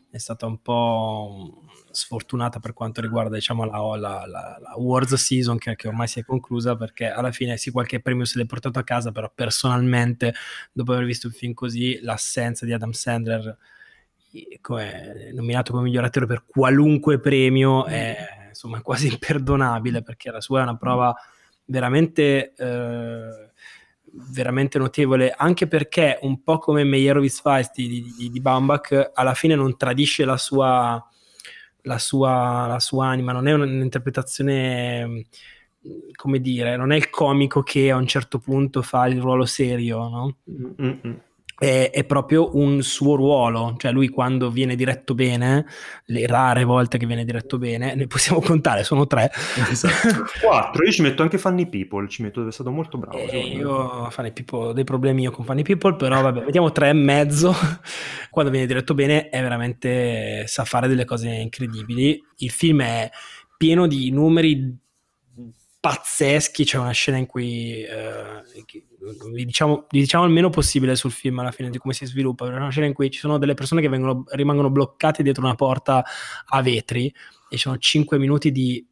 è stata un po' sfortunata per quanto riguarda diciamo, la, la, la, la Wars Season che, che, ormai si è conclusa perché alla fine sì qualche premio se l'è portato a casa, però personalmente dopo aver visto il film così l'assenza di Adam Sandler come, nominato come miglior attore per qualunque premio è insomma quasi imperdonabile perché la sua è una prova veramente, eh, veramente notevole, anche perché un po' come Meyerowitz Feist di, di, di Baumbach, alla fine non tradisce la sua, la sua, la sua anima, non è un'interpretazione come dire, non è il comico che a un certo punto fa il ruolo serio, no? Mm-hmm è, è, proprio un suo ruolo, cioè lui quando viene diretto bene, le rare volte che viene diretto bene, ne possiamo contare, sono tre. Esatto. Quattro, io ci metto anche Funny People, ci metto, è stato molto bravo. Eh, io Funny People, ho dei problemi io con Funny People, però vabbè, vediamo tre e mezzo, quando viene diretto bene è veramente, sa fare delle cose incredibili, il film è pieno di numeri pazzeschi, c'è una scena in cui... Eh, vi diciamo, vi diciamo il meno possibile sul film alla fine di come si sviluppa. È una scena in cui ci sono delle persone che vengono, rimangono bloccate dietro una porta a vetri e ci sono 5 minuti di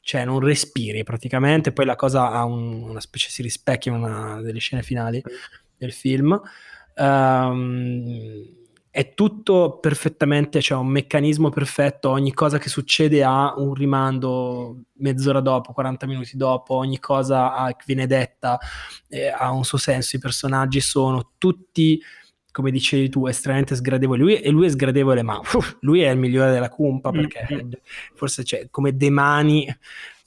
cioè non respiri praticamente. Poi la cosa ha un, una specie si rispecchia in una delle scene finali del film. Um, è tutto perfettamente, c'è cioè un meccanismo perfetto, ogni cosa che succede ha un rimando mezz'ora dopo, 40 minuti dopo, ogni cosa che viene detta eh, ha un suo senso, i personaggi sono tutti, come dicevi tu, estremamente sgradevoli, lui, e lui è sgradevole, ma uff, lui è il migliore della cumpa, perché mm-hmm. forse c'è come De Mani,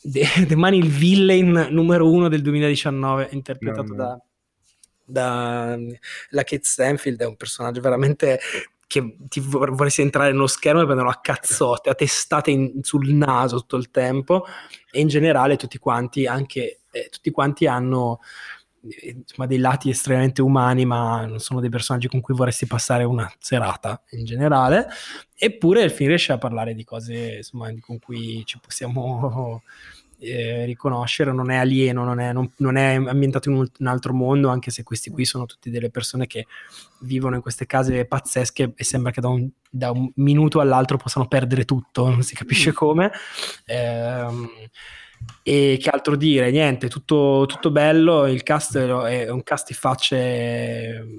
De, De Mani il villain numero uno del 2019, interpretato no, no. da da la Kate Stanfield è un personaggio veramente che ti vorresti entrare nello schermo e prenderlo a cazzotte, a testate in, sul naso tutto il tempo. E in generale tutti quanti anche eh, tutti quanti hanno eh, insomma, dei lati estremamente umani ma non sono dei personaggi con cui vorresti passare una serata in generale. Eppure il film riesce a parlare di cose insomma, con cui ci possiamo eh, riconoscere, non è alieno, non è, non, non è ambientato in un, un, altro mondo, anche se questi qui sono tutte delle persone che vivono in queste case pazzesche e sembra che da un, da un minuto all'altro possano perdere tutto, non si capisce mm. come. Eh, e che altro dire? Niente, tutto, tutto bello, il cast è un cast di facce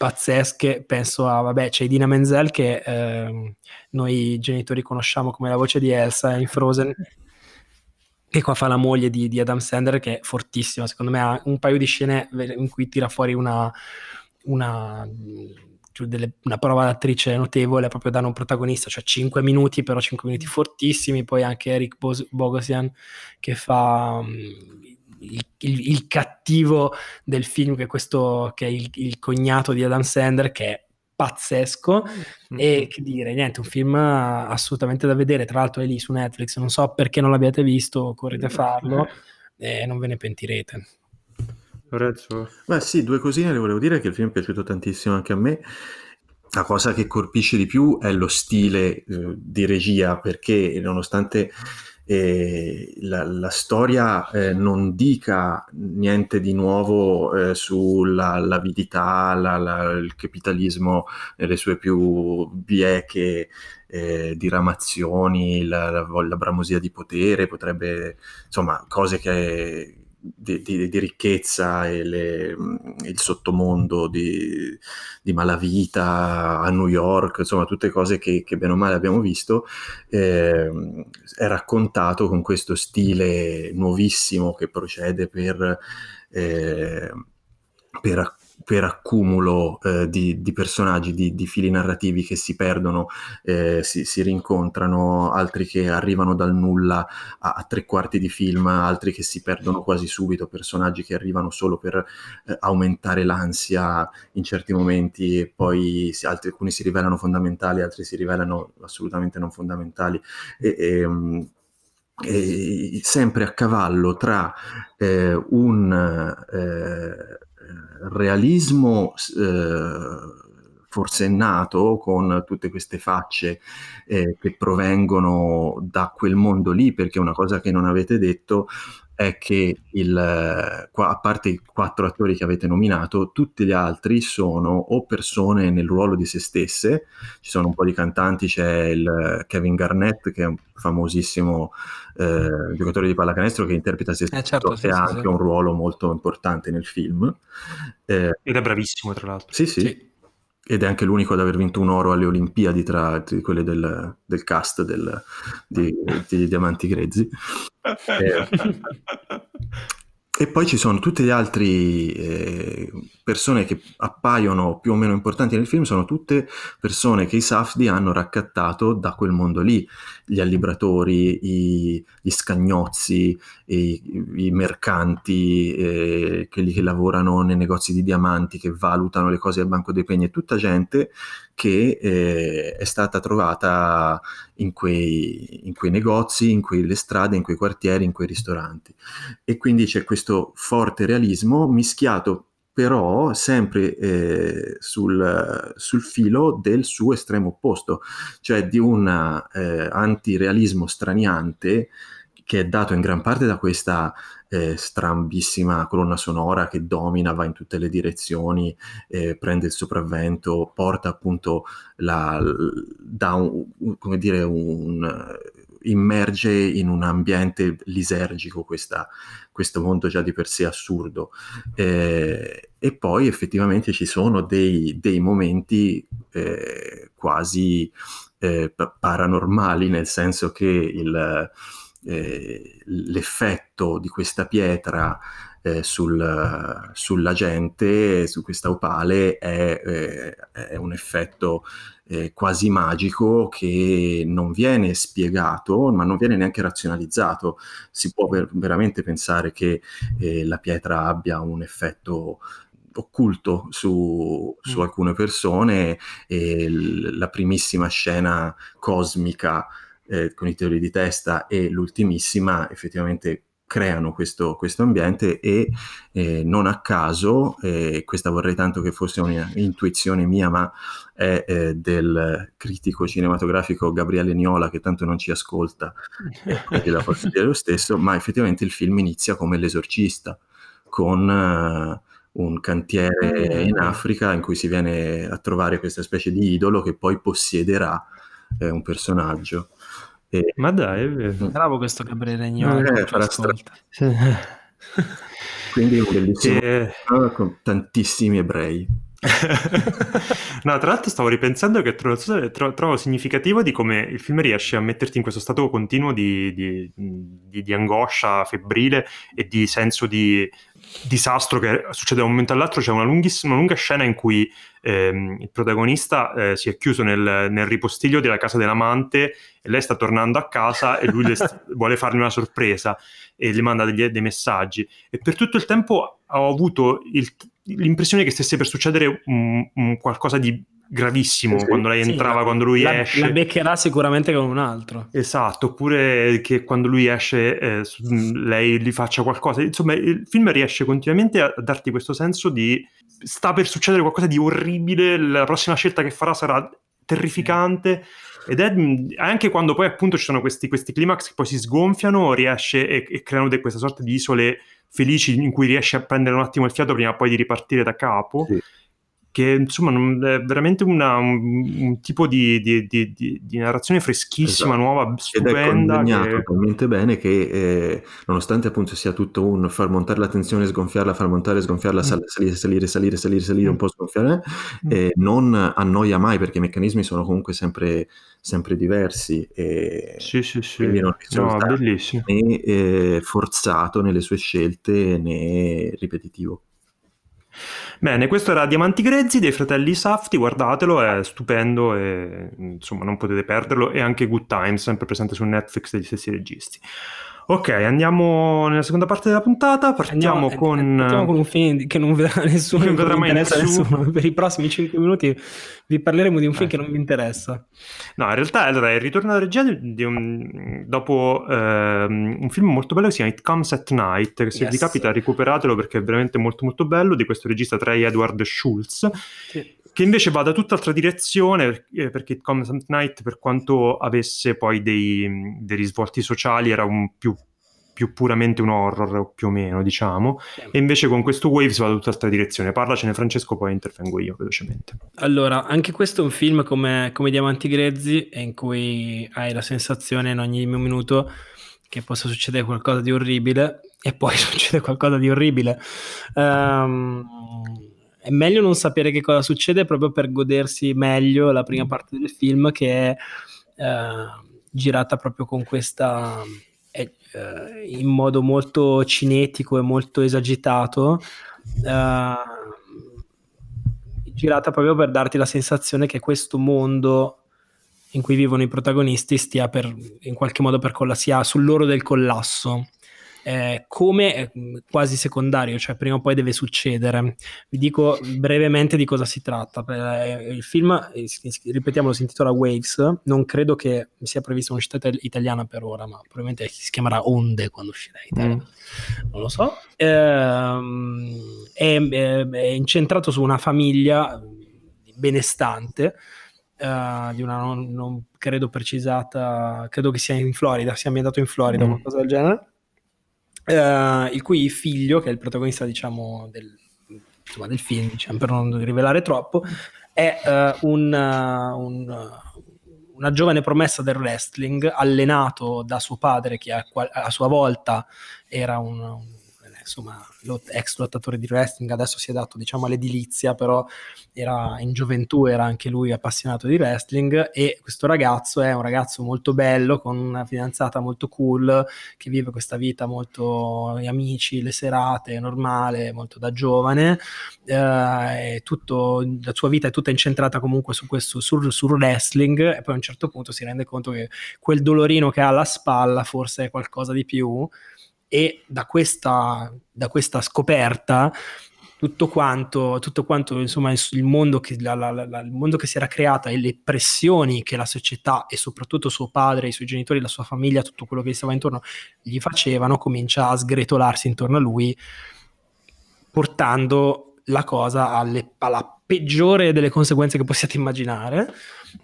pazzesche, penso a, vabbè, c'è Dina Menzel che eh, noi genitori conosciamo come la voce di Elsa in Frozen, che qua fa la moglie di, di, Adam Sandler che è fortissima, secondo me ha un paio di scene in cui tira fuori una, una, cioè delle, una prova d'attrice notevole proprio da non protagonista, cioè 5 minuti, però 5 minuti fortissimi, poi anche Eric Bos- Bogosian che fa um, il, il, il, cattivo del film, che, questo, che è il, il cognato di Adam Sandler, che è pazzesco mm-hmm. e che dire, niente, un film assolutamente da vedere, tra l'altro è lì su Netflix, non so perché non l'abbiate visto, correte a farlo e non ve ne pentirete. Lorenzo? Beh sì, due cosine le volevo dire che il film è piaciuto tantissimo anche a me. La cosa che colpisce di più è lo stile eh, di regia perché nonostante eh, la, la, storia eh, non dica niente di nuovo eh, sulla l'avidità, la, la, il capitalismo nelle sue più bieche eh, diramazioni, la, bramosia di potere, potrebbe, insomma, cose che di, di, di, ricchezza e le, il sottomondo di, di, malavita a New York, insomma tutte cose che, che bene o male abbiamo visto, eh, è raccontato con questo stile nuovissimo che procede per... Eh, per per accumulo eh, di, di, personaggi, di, di, fili narrativi che si perdono, eh, si, si, rincontrano, altri che arrivano dal nulla a, a, tre quarti di film, altri che si perdono quasi subito, personaggi che arrivano solo per eh, aumentare l'ansia in certi momenti e poi si, altri, alcuni si rivelano fondamentali, altri si rivelano assolutamente non fondamentali. E, e, um, e, sempre a cavallo tra eh, un eh, realismo eh, forsennato con tutte queste facce eh, che provengono da quel mondo lì, perché una cosa che non avete detto è che il, a parte i quattro attori che avete nominato, tutti gli altri sono o persone nel ruolo di se stesse, ci sono un po' di cantanti, c'è il Kevin Garnett che è un famosissimo eh, giocatore di pallacanestro che interpreta se stesso eh certo, sì, e ha sì, anche sì. un ruolo molto importante nel film. Eh, Ed è bravissimo tra l'altro. Sì, sì. Ed è anche l'unico ad aver vinto un oro alle Olimpiadi tra quelle del, del cast del, di, di Diamanti Grezzi. Eh, e poi ci sono tutte le altre eh, persone che appaiono più o meno importanti nel film, sono tutte persone che i Safdi hanno raccattato da quel mondo lì, gli allibratori, i, gli scagnozzi, i, i mercanti, eh, quelli che lavorano nei negozi di diamanti, che valutano le cose al Banco dei Pegni, è tutta gente che eh, è stata trovata in quei, in quei, negozi, in quelle strade, in quei quartieri, in quei ristoranti. E quindi c'è questo forte realismo mischiato però sempre eh, sul, sul, filo del suo estremo opposto, cioè di un eh, antirealismo straniante che è dato in gran parte da questa eh, strambissima colonna sonora che domina, va in tutte le direzioni, eh, prende il sopravvento, porta appunto la, da un, come dire, un, immerge in un ambiente lisergico questa, questo mondo già di per sé assurdo. Eh, e poi effettivamente ci sono dei, dei momenti eh, quasi eh, paranormali, nel senso che il eh, l'effetto di questa pietra eh, sul, sulla gente, su questa opale, è, eh, è un effetto eh, quasi magico che non viene spiegato, ma non viene neanche razionalizzato. Si può ver- veramente pensare che la pietra abbia un effetto occulto su, su mm. alcune persone e l- la primissima scena cosmica eh, con i teori di testa e l'ultimissima effettivamente creano questo, questo ambiente e eh, non a caso, eh, questa vorrei tanto che fosse un'intuizione mia, ma è eh, del critico cinematografico Gabriele Niola che tanto non ci ascolta, quindi la posso dire lo stesso, ma effettivamente il film inizia come l'esorcista, con uh, un cantiere in Africa in cui si viene a trovare questa specie di idolo che poi possiederà eh, un personaggio. E... Ma dai, è vero. Bravo questo Gabriele Agnoli. Eh, farà stra... Quindi un bellissimo e... con tantissimi ebrei. no, tra l'altro stavo ripensando che trovo, trovo, significativo di come il film riesce a metterti in questo stato continuo di, di, di, di angoscia febbrile e di senso di disastro che succede da un momento all'altro. C'è una, lunghissima, lunga scena in cui ehm, il protagonista eh, si è chiuso nel, nel, ripostiglio della casa dell'amante e lei sta tornando a casa e lui st- vuole fargli una sorpresa e le manda degli, dei messaggi. E per tutto il tempo ho avuto il, l'impressione che stesse per succedere un, un qualcosa di gravissimo sì, quando lei entrava, sì, quando lui la, esce. La beccherà sicuramente con un altro. Esatto, oppure che quando lui esce eh, lei gli faccia qualcosa. Insomma, il film riesce continuamente a darti questo senso di sta per succedere qualcosa di orribile, la prossima scelta che farà sarà terrificante. Ed è anche quando poi appunto ci sono questi, questi climax che poi si sgonfiano, riesce e, e creano de, questa sorta di isole felici in cui riesce a prendere un attimo il fiato prima poi di ripartire da capo. Sì che insomma è veramente una, un, un, tipo di, di, di, di, narrazione freschissima, esatto. nuova, stupenda. Ed è che... talmente bene che eh, nonostante appunto sia tutto un far montare la tensione, sgonfiarla, far montare, sgonfiarla, mm. salire, salire, salire, salire, salire, mm. un po' sgonfiare, mm. eh, non annoia mai perché i meccanismi sono comunque sempre, sempre diversi. E sì, sì, sì. Quindi non no, bellissimo. né eh, forzato nelle sue scelte né ripetitivo. Bene, questo era Diamanti Grezzi dei fratelli Safti, guardatelo, è stupendo e insomma non potete perderlo. E anche Good Times, sempre presente su Netflix degli stessi registi. Ok, andiamo nella seconda parte della puntata. Partiamo andiamo, con. Partiamo con un film che non vedrà nessuno. Non vedrà mai nessuno. Per i prossimi 5 minuti vi parleremo di un film eh. che non vi interessa. No, in realtà allora, è il ritorno alla regia di un, dopo ehm, un film molto bello che si chiama It Comes at Night. Che se yes. vi capita, recuperatelo perché è veramente molto, molto bello. Di questo regista Trey Edward Schultz. Sì che invece va da tutt'altra direzione perché It Comes at Night per quanto avesse poi dei, dei risvolti sociali era un più, più, puramente un horror più o meno diciamo. E invece con questo Wave si va da tutt'altra direzione. Parlacene Francesco poi intervengo io velocemente. Allora anche questo è un film come, come Diamanti Grezzi in cui hai la sensazione in ogni minuto che possa succedere qualcosa di orribile e poi succede qualcosa di orribile. Um, è meglio non sapere che cosa succede proprio per godersi meglio la prima mm. parte del film che è eh, girata proprio con questa eh, in modo molto cinetico e molto esagitato eh, girata proprio per darti la sensazione che questo mondo in cui vivono i protagonisti stia per in qualche modo per colla- sia sull'oro del collasso eh, come eh, quasi secondario, cioè prima o poi deve succedere. Vi dico brevemente di cosa si tratta. Eh, il film, eh, ripetiamolo, si intitola Waves, non credo che sia prevista un'uscita italiana per ora, ma probabilmente si chiamerà Onde quando uscirà in Italia. Mm. Non lo so. Ehm, è, è, è incentrato su una famiglia benestante. Uh, di una non, non, credo precisata, credo che sia in Florida, sia ambientato in Florida, mm. qualcosa del genere eh, il cui figlio, che è il protagonista, diciamo, del, insomma, del film, diciamo, per non rivelare troppo, è uh, un, uh, un, una giovane promessa del wrestling, allenato da suo padre, che a, a sua volta era un, un insomma, ex lottatore di wrestling, adesso si è dato diciamo all'edilizia, però era in gioventù, era anche lui appassionato di wrestling e questo ragazzo è un ragazzo molto bello, con una fidanzata molto cool, che vive questa vita molto gli amici, le serate, normale, molto da giovane, eh, tutto, la sua vita è tutta incentrata comunque su questo, sul, sul wrestling e poi a un certo punto si rende conto che quel dolorino che ha alla spalla forse è qualcosa di più e da questa, da questa scoperta tutto quanto, tutto quanto insomma, il, mondo che, la, la, la, il mondo che si era creato e le pressioni che la società e soprattutto suo padre, i suoi genitori, la sua famiglia, tutto quello che gli stava intorno gli facevano, comincia a sgretolarsi intorno a lui, portando la cosa alle, alla peggiore delle conseguenze che possiate immaginare.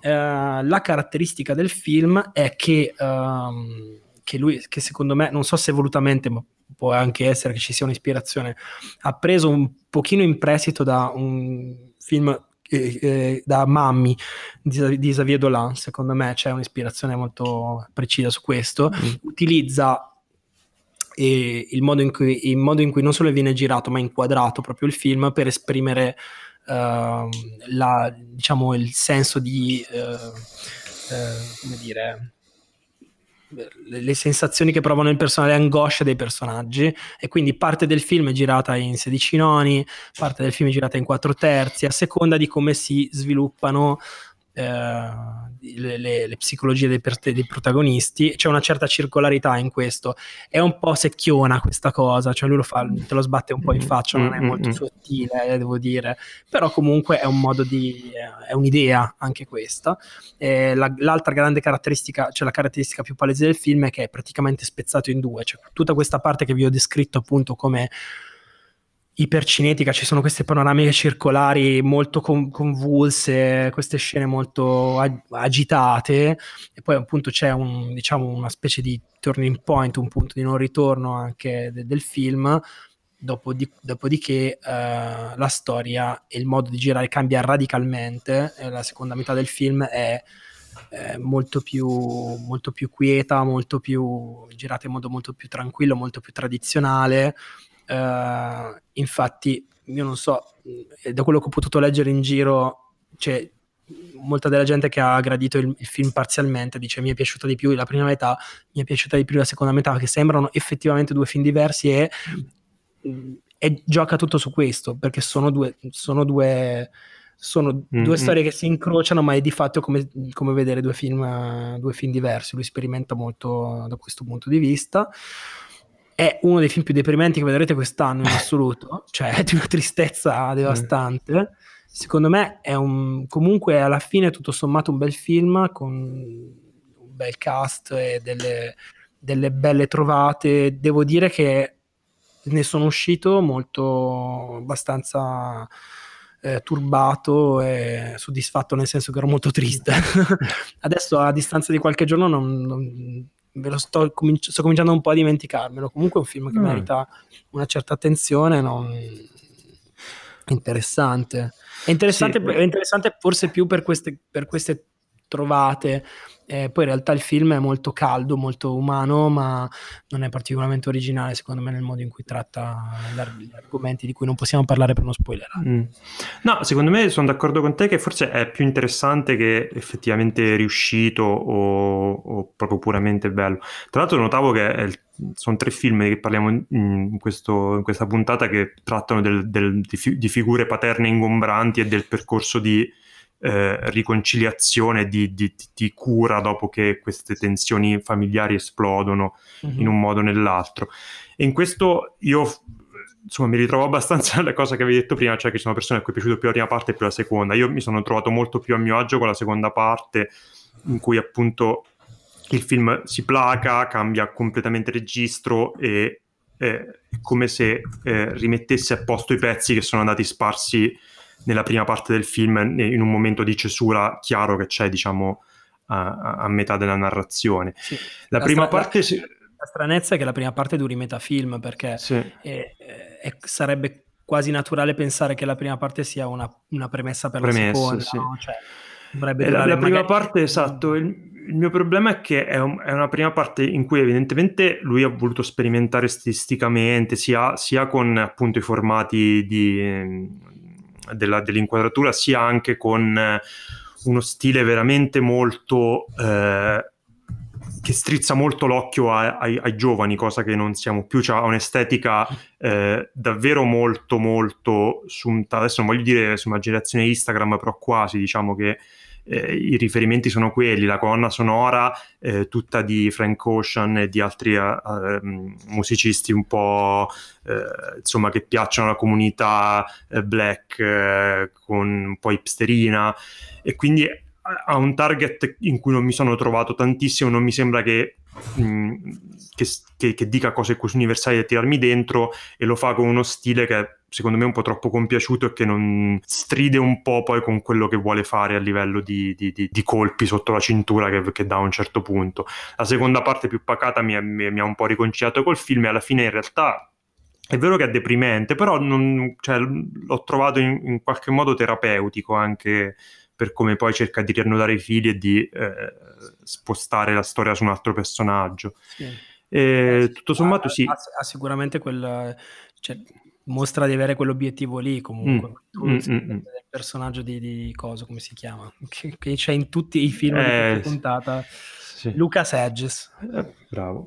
Eh, la caratteristica del film è che... Um, che lui, che secondo me, non so se volutamente, ma può anche essere che ci sia un'ispirazione, ha preso un pochino in prestito da un film eh, eh, da Mammi di, di Xavier Dolan, secondo me c'è un'ispirazione molto precisa su questo, mm. utilizza eh, il, modo cui, il, modo in cui, non solo viene girato ma inquadrato proprio il film per esprimere uh, la, diciamo, il senso di, uh, uh, come dire, le, sensazioni che provano il personaggio, le angosce dei personaggi. E quindi parte del film è girata in 16 noni, parte del film è girata in 4 terzi, a seconda di come si sviluppano le, le, le, psicologie dei, dei, protagonisti, c'è una certa circolarità in questo. È un po' secchiona questa cosa, cioè lui lo fa, te lo sbatte un po' in faccia, non è mm, molto sottile, eh, devo dire, però comunque è un modo di, è un'idea anche questa. Eh, la, l'altra grande caratteristica, cioè la caratteristica più palese del film è che è praticamente spezzato in due, cioè tutta questa parte che vi ho descritto appunto come ipercinetica, ci sono queste panoramiche circolari molto con- convulse, queste scene molto ag- agitate e poi appunto c'è un, diciamo, una specie di turning point, un punto di non ritorno anche de- del film Dopodi- dopodiché eh, la storia e il modo di girare cambia radicalmente. La seconda metà del film è molto, più, molto più quieta, molto più girata in modo molto più tranquillo, molto più tradizionale. Eh, infatti, io non so, eh, da quello che ho potuto leggere in giro, c'è molta della gente che ha gradito il, il, film parzialmente dice mi è piaciuta di più la prima metà, mi è piaciuta di più la seconda metà, che sembrano effettivamente due film diversi e, e gioca tutto su questo, perché sono due, sono due sono mm-hmm. due storie che si incrociano, ma è di fatto come, come vedere due film, due film diversi. Lui sperimenta molto da questo punto di vista. È uno dei film più deprimenti che vedrete quest'anno in assoluto, cioè di una tristezza devastante. Mm. Secondo me è un, comunque alla fine tutto sommato un bel film con un bel cast e delle, delle belle trovate. Devo dire che ne sono uscito molto abbastanza eh, turbato e soddisfatto nel senso che ero molto triste. Adesso a distanza di qualche giorno non, non sto, cominci- sto, cominciando un po' a dimenticarmelo. Comunque è un film che mm. merita una certa attenzione, non... interessante. È interessante, sì. è interessante forse più per queste, per queste trovate eh, poi in realtà il film è molto caldo, molto umano, ma non è particolarmente originale secondo me nel modo in cui tratta gli argomenti di cui non possiamo parlare per non spoilerare. Mm. No, secondo me sono d'accordo con te che forse è più interessante che effettivamente riuscito o, o proprio puramente bello. Tra l'altro notavo che il, sono tre film che parliamo in, in, questo, in questa puntata che trattano del, del, di, fi, di figure paterne ingombranti e del percorso di eh, riconciliazione, di, di, di, cura dopo che queste tensioni familiari esplodono mm-hmm. in un modo o nell'altro. E in questo io insomma mi ritrovo abbastanza alla cosa che avevi detto prima, cioè che ci sono persone a cui è piaciuta più la prima parte e più la seconda. Io mi sono trovato molto più a mio agio con la seconda parte, in cui appunto il film si placa, cambia completamente registro e è come se eh, rimettesse a posto i pezzi che sono andati sparsi nella prima parte del film, in un momento di cesura chiaro che c'è, diciamo, a, a metà della narrazione. Sì. La, la, prima stra- parte... La, la, stranezza è che la prima parte duri metà film, perché sì. è, è, sarebbe quasi naturale pensare che la prima parte sia una, una premessa per premessa, la seconda, sì. no? cioè, dovrebbe la, la prima parte, esatto, il, il, mio problema è che è, un, è, una prima parte in cui evidentemente lui ha voluto sperimentare stilisticamente, sia, sia con appunto i formati di, della, dell'inquadratura, sia anche con eh, uno stile veramente molto... Eh, che strizza molto l'occhio ai, ai, ai, giovani, cosa che non siamo più, cioè ha un'estetica eh, davvero molto molto sunta, adesso non voglio dire su una generazione Instagram, però quasi diciamo che eh, i riferimenti sono quelli, la colonna sonora eh, tutta di Frank Ocean e di altri uh, musicisti un po' eh, insomma che piacciono alla comunità eh, black eh, con un po' hipsterina. E quindi ha un target in cui non mi sono trovato tantissimo, non mi sembra che mh, che, che, che, dica cose così universali da tirarmi dentro e lo fa con uno stile che secondo me è un po' troppo compiaciuto e che non stride un po' poi con quello che vuole fare a livello di, di, di, di colpi sotto la cintura che, che, dà a un certo punto. La seconda parte più pacata mi, mi, mi ha un po' riconciliato col film e alla fine in realtà è vero che è deprimente, però non, cioè, l'ho trovato in, in, qualche modo terapeutico anche per come poi cerca di riannodare i fili e di eh, spostare la storia su un altro personaggio. Sì. E, tutto sommato, sì. Ha, ha sicuramente quel. Cioè, mostra di avere quell'obiettivo lì comunque. Mm, mm, mm, mm. il personaggio di, di Coso, come si chiama? Che, che c'è in tutti i film eh, di puntata. Sì. Lucas Hedges. Eh, bravo.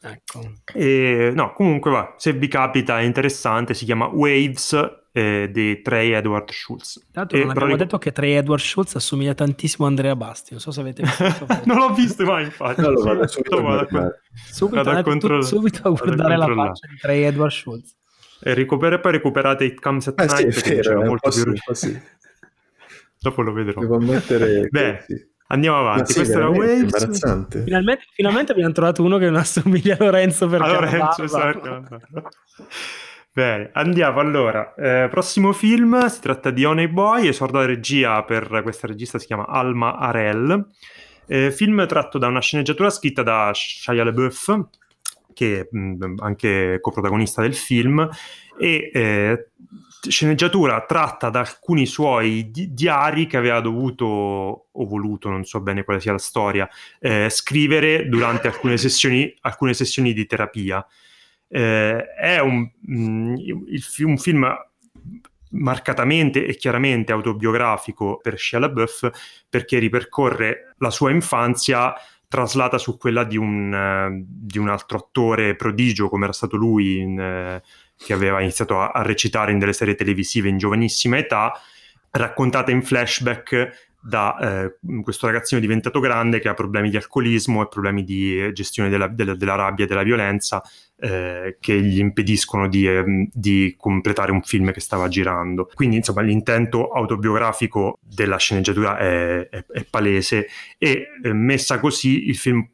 Ecco. E, no, comunque va, se vi capita è interessante, si chiama Waves eh, di Trey Edward Schultz. Tanto non abbiamo detto che Trey Edward Schultz assomiglia tantissimo a Andrea Basti, non so se avete visto. non l'ho visto mai infatti. Allora, vado subito, vado subito, vado a, tu, subito a guardare la faccia di Trey Edward Schultz. E recupera, poi recuperate It Comes at ah, Night sì, perché vero, molto più... Sì. Dopo lo vedrò. Devo ammettere Beh, sì. Andiamo avanti. Sì, Questo era Waves. Finalmente, finalmente, abbiamo trovato uno che non assomiglia a Lorenzo per a Lorenzo, esatto. Bene, andiamo allora. Eh, prossimo film si tratta di Honey Boy, esordo la regia per questa regista si chiama Alma Arel. Eh, film tratto da una sceneggiatura scritta da Shia LaBeouf che è mh, anche coprotagonista del film, e eh, sceneggiatura tratta da alcuni suoi di- diari che aveva dovuto o voluto, non so bene quale sia la storia, eh, scrivere durante alcune sessioni, alcune sessioni di terapia. Eh, è un, mh, il, un film marcatamente e chiaramente autobiografico per Shia LaBeouf perché ripercorre la sua infanzia traslata su quella di un, uh, di un altro attore prodigio come era stato lui in, uh, che aveva iniziato a, a, recitare in delle serie televisive in giovanissima età raccontata in flashback da eh, questo ragazzino diventato grande che ha problemi di alcolismo e problemi di gestione della, della, della rabbia e della violenza eh, che gli impediscono di, eh, di, completare un film che stava girando. Quindi insomma l'intento autobiografico della sceneggiatura è, è, è palese e eh, messa così il film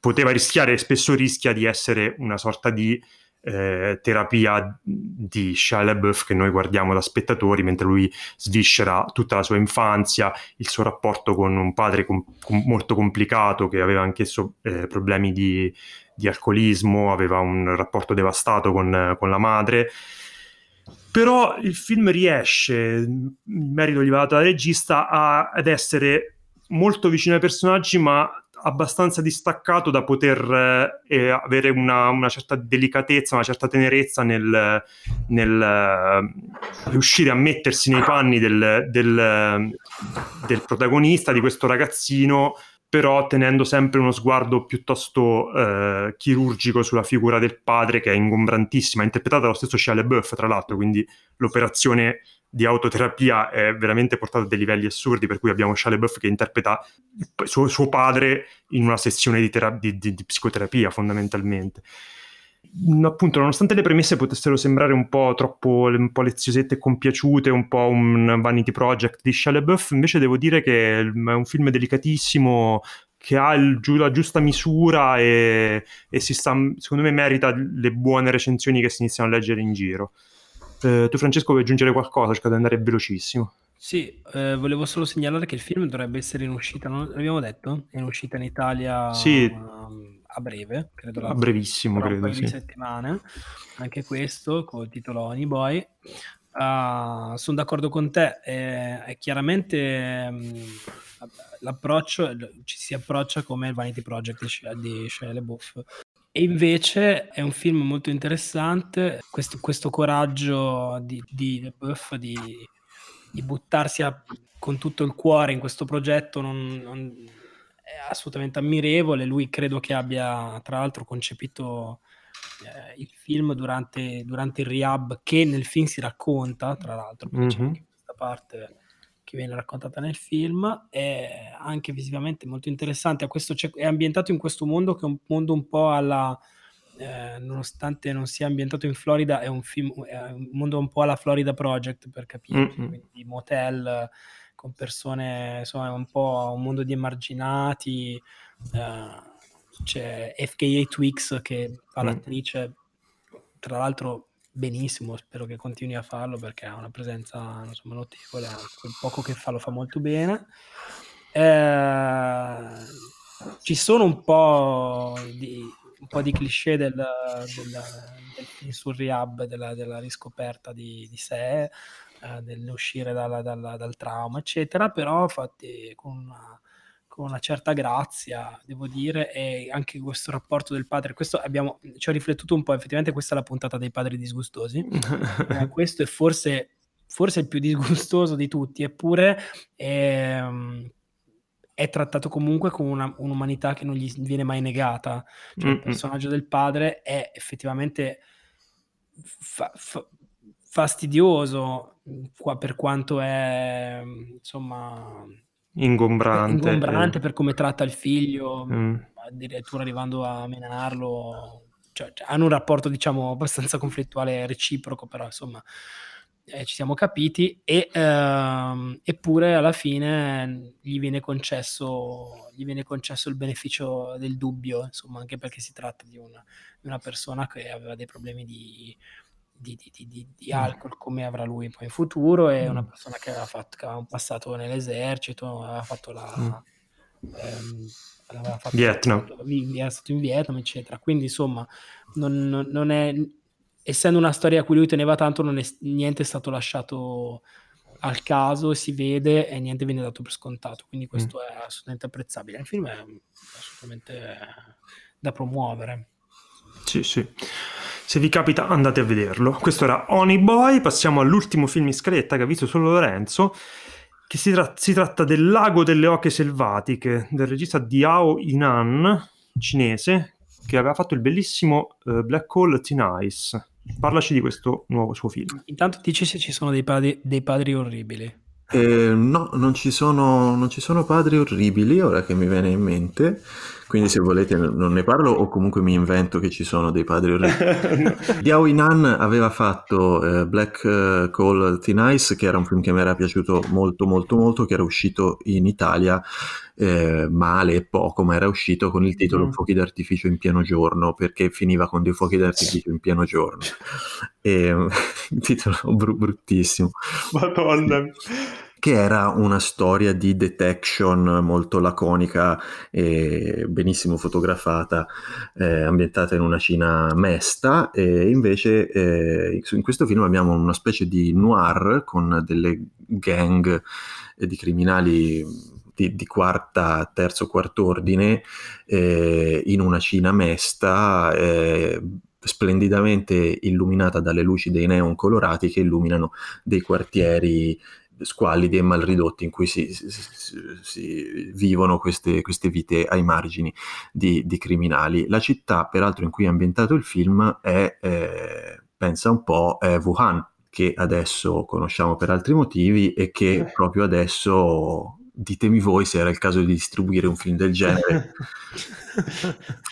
poteva rischiare spesso rischia di essere una sorta di eh, terapia di Shia LaBeouf che noi guardiamo da spettatori mentre lui sviscera tutta la sua infanzia, il suo rapporto con un padre com- com- molto complicato che aveva anch'esso eh, problemi di, di, alcolismo, aveva un rapporto devastato con, con la madre. Però il film riesce, il merito gli va dato dal regista, a, ad essere molto vicino ai personaggi, ma abbastanza distaccato da poter eh, avere una, una, certa delicatezza, una certa tenerezza nel, nel uh, riuscire a mettersi nei panni del, del, del, protagonista, di questo ragazzino, però tenendo sempre uno sguardo piuttosto uh, chirurgico sulla figura del padre che è ingombrantissima, interpretata dallo stesso Shia LaBeouf, tra l'altro, quindi l'operazione di autoterapia è veramente portato a dei livelli assurdi, per cui abbiamo Shia LaBeouf che interpreta suo, suo padre in una sessione di, tera- di, di, di psicoterapia, fondamentalmente. Appunto, nonostante le premesse potessero sembrare un po' troppo un po' leziosette e compiaciute, un po' un vanity project di Shia LaBeouf, invece devo dire che è un film delicatissimo, che ha il, la giusta misura e, e si sta, secondo me merita le buone recensioni che si iniziano a leggere in giro. Eh, tu Francesco vuoi aggiungere qualcosa? Cerca di andare velocissimo. Sì, eh, volevo solo segnalare che il film dovrebbe essere in uscita, non l'abbiamo detto? È in uscita in Italia sì. um, a breve, credo. A brevissimo, credo. Un sì. settimane, anche questo col titolo Honey Boy. Uh, sono d'accordo con te, è, è chiaramente um, l'approccio, ci si approccia come il Vanity Project di Shia LaBeouf e invece è un film molto interessante, questo, questo coraggio di, di Buff di, di buttarsi a, con tutto il cuore in questo progetto non, non, assolutamente ammirevole. Lui credo che abbia tra l'altro concepito eh, il film durante, durante, il rehab che nel film si racconta, tra l'altro, mm-hmm. c'è anche questa parte che viene raccontata nel film, è anche visivamente molto interessante. Questo, è ambientato in questo mondo che è un mondo un po' alla... Eh, nonostante non sia ambientato in Florida, è un, film, è un mondo un po' alla Florida Project per capire, mm-hmm. quindi motel con persone, insomma, è un po' un mondo di emarginati. Eh, c'è FKA Twix che fa mm. l'attrice, tra l'altro benissimo, spero che continui a farlo perché ha una presenza insomma, notevole, quel poco che fa lo fa molto bene. Eh, ci sono un po' di, un po di cliché del, del, del film sul rehab, della, della riscoperta di, di sé, eh, dell'uscire dalla, dalla, dal trauma, eccetera, però fatti con una con una certa grazia, devo dire, e anche questo rapporto del padre, questo abbiamo, ci ho riflettuto un po', effettivamente questa è la puntata dei padri disgustosi, eh, questo è forse, forse il più disgustoso di tutti, eppure è, ehm, è trattato comunque con una, un'umanità che non gli viene mai negata, cioè, il personaggio del padre è effettivamente fa, fa, fastidioso qua per quanto è, insomma ingombrante, ingombrante eh. per come tratta il figlio, mm. addirittura arrivando a menarlo. Cioè, cioè, hanno un rapporto, diciamo, abbastanza conflittuale reciproco, però insomma eh, ci siamo capiti. E, ehm, eppure alla fine gli viene, concesso, gli viene concesso il beneficio del dubbio, insomma, anche perché si tratta di una, di una persona che aveva dei problemi di di, di, di, di, alcol come avrà lui poi in futuro è una persona che aveva, fatto, che aveva un passato nell'esercito aveva fatto la, mm. ehm, fatto, Vietnam. Era stato in Vietnam, eccetera. Quindi, insomma, non, non è, essendo una storia a cui lui teneva tanto, non è, niente è stato lasciato al caso, si vede e niente viene dato per scontato. Quindi questo mm. è assolutamente apprezzabile. Il film è assolutamente da promuovere. Sì, sì. Se vi capita andate a vederlo. Questo era Honey Boy, passiamo all'ultimo film in scaletta che ha visto solo Lorenzo, che si, tra- si tratta del Lago delle Oche Selvatiche, del regista Diao Inan, cinese, che aveva fatto il bellissimo uh, Black Hole Teen Ice. Parlaci di questo nuovo suo film. Intanto dici se ci sono dei padri, dei padri orribili. Eh, no, non ci, sono, non ci sono padri orribili, ora che mi viene in mente. Quindi se volete non ne parlo o comunque mi invento che ci sono dei padri orribili. Diao Inan aveva fatto eh, Black uh, Coal Thin Ice, che era un film che mi era piaciuto molto molto molto, che era uscito in Italia eh, male e poco, ma era uscito con il titolo mm. Fuochi d'artificio in pieno giorno, perché finiva con dei fuochi d'artificio in pieno giorno. E, un titolo br- bruttissimo. Madonna che era una storia di detection molto laconica e benissimo fotografata, eh, ambientata in una Cina mesta, e invece eh, in questo film abbiamo una specie di noir con delle gang di criminali di, di quarta, terzo, quarto ordine eh, in una Cina mesta eh, splendidamente illuminata dalle luci dei neon colorati che illuminano dei quartieri squallidi e mal ridotti in cui si, si, si vivono queste, queste, vite ai margini di, di, criminali. La città, peraltro, in cui è ambientato il film è, eh, pensa un po', è Wuhan, che adesso conosciamo per altri motivi e che eh. proprio adesso ditemi voi se era il caso di distribuire un film del genere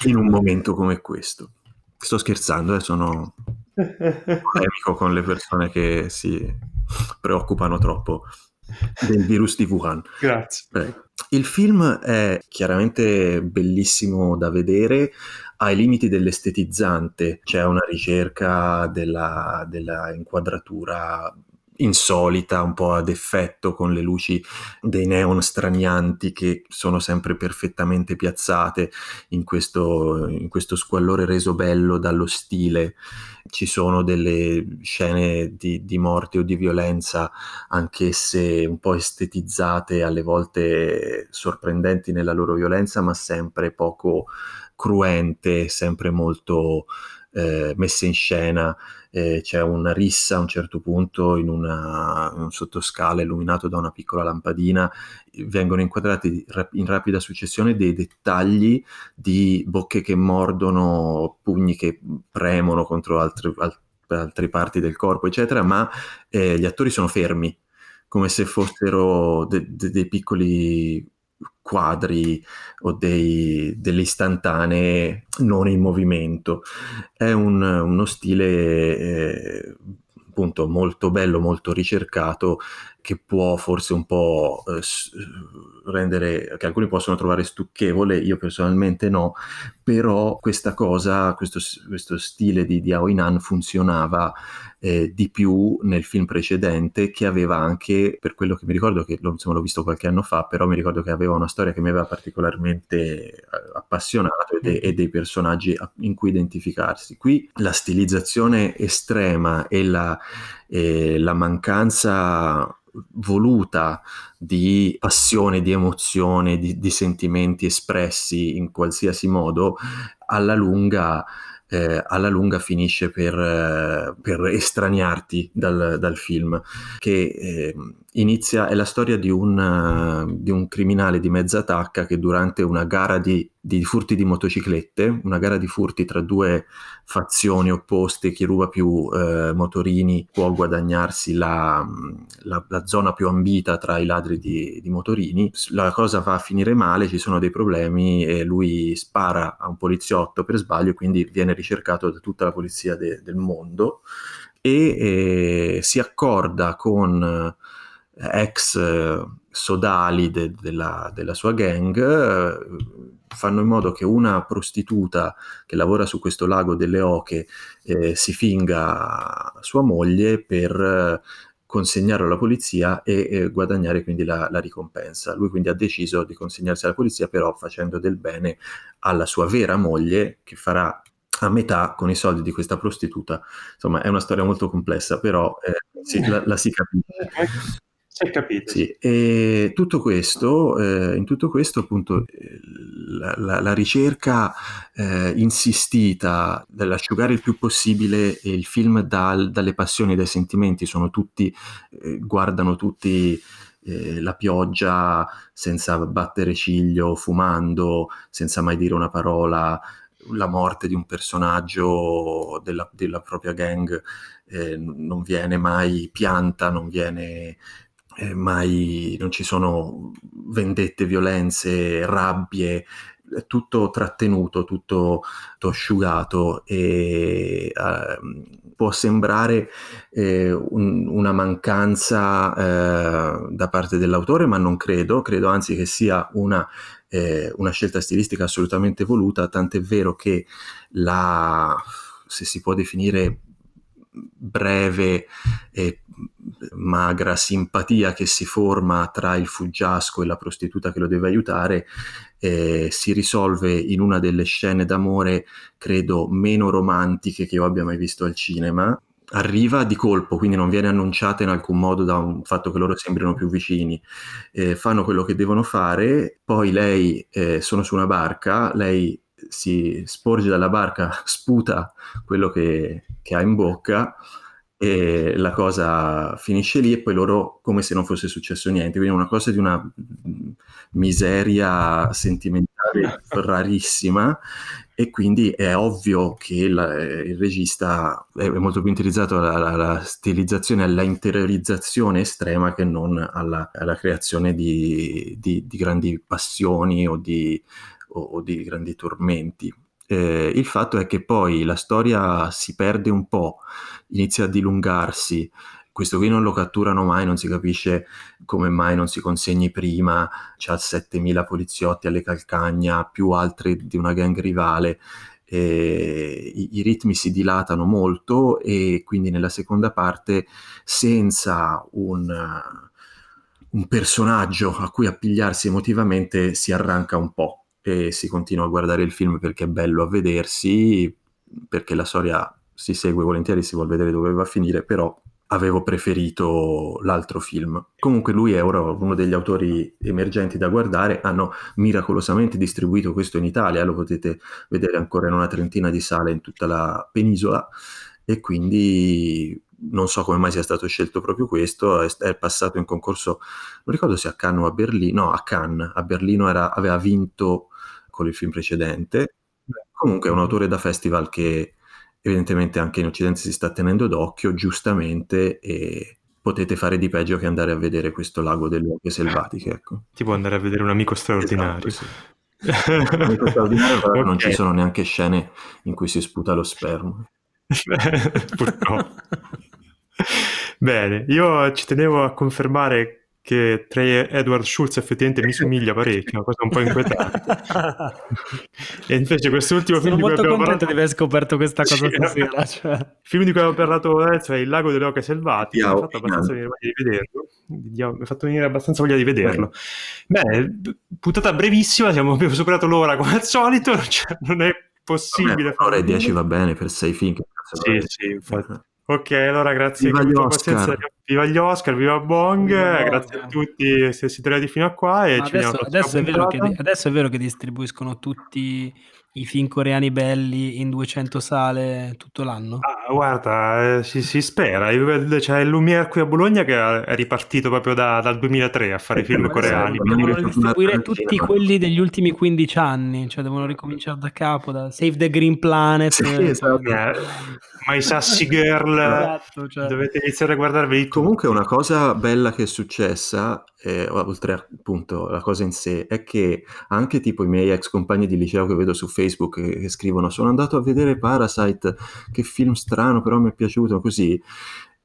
in un momento come questo. Sto scherzando, eh, sono polemico con le persone che si preoccupano troppo del virus di Wuhan. Grazie. Eh, il film è chiaramente bellissimo da vedere, ai limiti dell'estetizzante, c'è una ricerca della, della inquadratura insolita, un po' ad effetto con le luci dei neon stranianti che sono sempre perfettamente piazzate in questo, in questo squallore reso bello dallo stile. Ci sono delle scene di, di morte o di violenza, anch'esse un po' estetizzate, alle volte sorprendenti nella loro violenza, ma sempre poco cruente, sempre molto eh, messe in scena eh, c'è una rissa a un certo punto in, una, in un sottoscala illuminato da una piccola lampadina, vengono inquadrati in rapida successione dei dettagli di bocche che mordono, pugni che premono contro altre, altre parti del corpo, eccetera, ma eh, gli attori sono fermi, come se fossero de- de- dei piccoli quadri o dei, delle istantanee non in movimento. È un, uno stile eh, appunto molto bello, molto ricercato che può forse un po' eh, rendere, che alcuni possono trovare stucchevole, io personalmente no, però questa cosa, questo, questo stile di, di Aoinan funzionava eh, di più nel film precedente che aveva anche, per quello che mi ricordo, che insomma, l'ho visto qualche anno fa, però mi ricordo che aveva una storia che mi aveva particolarmente eh, appassionato e, e dei personaggi in cui identificarsi. Qui la stilizzazione estrema e la, e la mancanza voluta di passione, di emozione, di, di, sentimenti espressi in qualsiasi modo, alla lunga, eh, alla lunga finisce per, eh, per estraniarti dal, dal, film, che eh, inizia, è la storia di un, di un criminale di mezza tacca che durante una gara di di furti di motociclette, una gara di furti tra due fazioni opposte, chi ruba più eh, motorini può guadagnarsi la, la, la, zona più ambita tra i ladri di, di, motorini. La cosa va a finire male, ci sono dei problemi e lui spara a un poliziotto per sbaglio, quindi viene ricercato da tutta la polizia de, del mondo e eh, si accorda con eh, ex eh, sodali de, della, della, sua gang eh, fanno in modo che una prostituta che lavora su questo lago delle oche eh, si finga sua moglie per consegnarlo alla polizia e eh, guadagnare quindi la, la, ricompensa. Lui quindi ha deciso di consegnarsi alla polizia, però facendo del bene alla sua vera moglie, che farà a metà con i soldi di questa prostituta. Insomma, è una storia molto complessa, però eh, sì, la, la, si capisce. È capito. Sì, e tutto questo, eh, in tutto questo, appunto, la, la, la ricerca eh, insistita dell'asciugare il più possibile il film dal, dalle passioni, dai sentimenti, sono tutti, eh, guardano tutti eh, la pioggia senza battere ciglio, fumando, senza mai dire una parola, la morte di un personaggio della, della propria gang eh, non viene mai pianta, non viene eh, mai, non ci sono vendette, violenze, rabbie, è tutto trattenuto, tutto, tutto asciugato e eh, può sembrare eh, un, una mancanza eh, da parte dell'autore, ma non credo, credo anzi che sia una eh, una scelta stilistica assolutamente voluta, tant'è vero che la, se si può definire breve e magra simpatia che si forma tra il fuggiasco e la prostituta che lo deve aiutare eh, si risolve in una delle scene d'amore credo meno romantiche che io abbia mai visto al cinema arriva di colpo, quindi non viene annunciata in alcun modo da un fatto che loro sembrino più vicini. Eh, fanno quello che devono fare, poi lei eh, sono su una barca, lei si sporge dalla barca, sputa quello che, che ha in bocca e la cosa finisce lì e poi loro come se non fosse successo niente, quindi una cosa di una miseria sentimentale rarissima e quindi è ovvio che la, il regista è molto più interessato alla, alla, stilizzazione, alla interiorizzazione estrema che non alla, alla creazione di, di, di, grandi passioni o di, o, o di grandi tormenti. Eh, il fatto è che poi la storia si perde un po', inizia a dilungarsi, questo qui non lo catturano mai, non si capisce come mai non si consegni prima, c'ha 7000 poliziotti alle calcagna, più altri di una gang rivale. I, i, ritmi si dilatano molto e quindi nella seconda parte senza un, un personaggio a cui appigliarsi emotivamente si arranca un po' e si continua a guardare il film perché è bello a vedersi, perché la storia si segue volentieri, si vuole vedere dove va a finire, però avevo preferito l'altro film. Comunque lui è ora uno degli autori emergenti da guardare, hanno miracolosamente distribuito questo in Italia, lo potete vedere ancora in una trentina di sale in tutta la penisola. E quindi non so come mai sia stato scelto proprio questo, è, è passato in concorso, non ricordo se a Cannes o a Berlino, no a Cannes, a Berlino era, aveva vinto con il film precedente. Comunque è un autore da festival che evidentemente anche in Occidente si sta tenendo d'occhio, giustamente, e potete fare di peggio che andare a vedere questo lago delle oche selvatiche. Ecco. Tipo andare a vedere un amico straordinario. Esatto, sì. amico straordinario, però okay. non ci sono neanche scene in cui si sputa lo sperma. Purtroppo. Bene, io ci tenevo a confermare che tra Edward Schultz effettivamente mi somiglia parecchio, una cosa un po' inquietante. e invece quest'ultimo Sono film di cui contento parlato... di aver scoperto questa cosa sì, stasera. Cioè. Il film di cui abbiamo parlato adesso è Il lago delle oche selvatiche, mi ha fatto abbastanza venire voglia di vederlo. Mi ha fatto venire abbastanza voglia di vederlo. Bene, puntata brevissima, siamo, abbiamo superato l'ora come al solito, cioè, non è possibile. Ora e 10 va bene per sei film. Sì, sì, infatti. Ok, allora grazie. Viva gli Oscar. Viva gli Oscar, viva Bong, viva grazie a tutti se siete arrivati fino a qua e ci adesso, adesso, è che, adesso, è vero che, distribuiscono tutti i film coreani belli in 200 sale tutto l'anno? Ah, guarda, eh, si, si, spera. C'è il Lumiere qui a Bologna che è ripartito proprio da, dal 2003 a fare film coreani. Devono distribuire tutti quelli degli ultimi 15 anni, cioè devono ricominciare da capo, da Save the Green Planet. Sì, eh, esatto. eh, My Sassy Girl. esatto, cioè. Dovete iniziare a guardarvi. Comunque una cosa bella che è successa eh, oltre appunto la cosa in sé, è che anche tipo i miei ex compagni di liceo che vedo su Facebook che, che scrivono sono andato a vedere Parasite, che film strano, però mi è piaciuto così.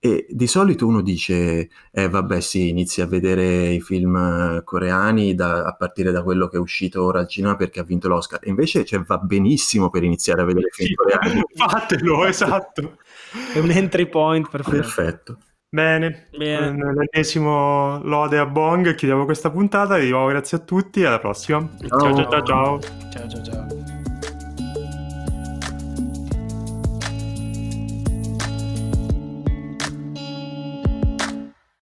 E di solito uno dice, eh vabbè sì, inizi a vedere i film coreani da, a partire da quello che è uscito ora al cinema perché ha vinto l'Oscar. E invece cioè, va benissimo per iniziare a vedere i film coreani. Fatelo, esatto. È un entry point perfetto. Perfetto. Bene, Bene. l'ennesimo lode a Bong chiudiamo questa puntata, vi dico grazie a tutti e alla prossima. Ciao. ciao ciao. ciao. Ciao.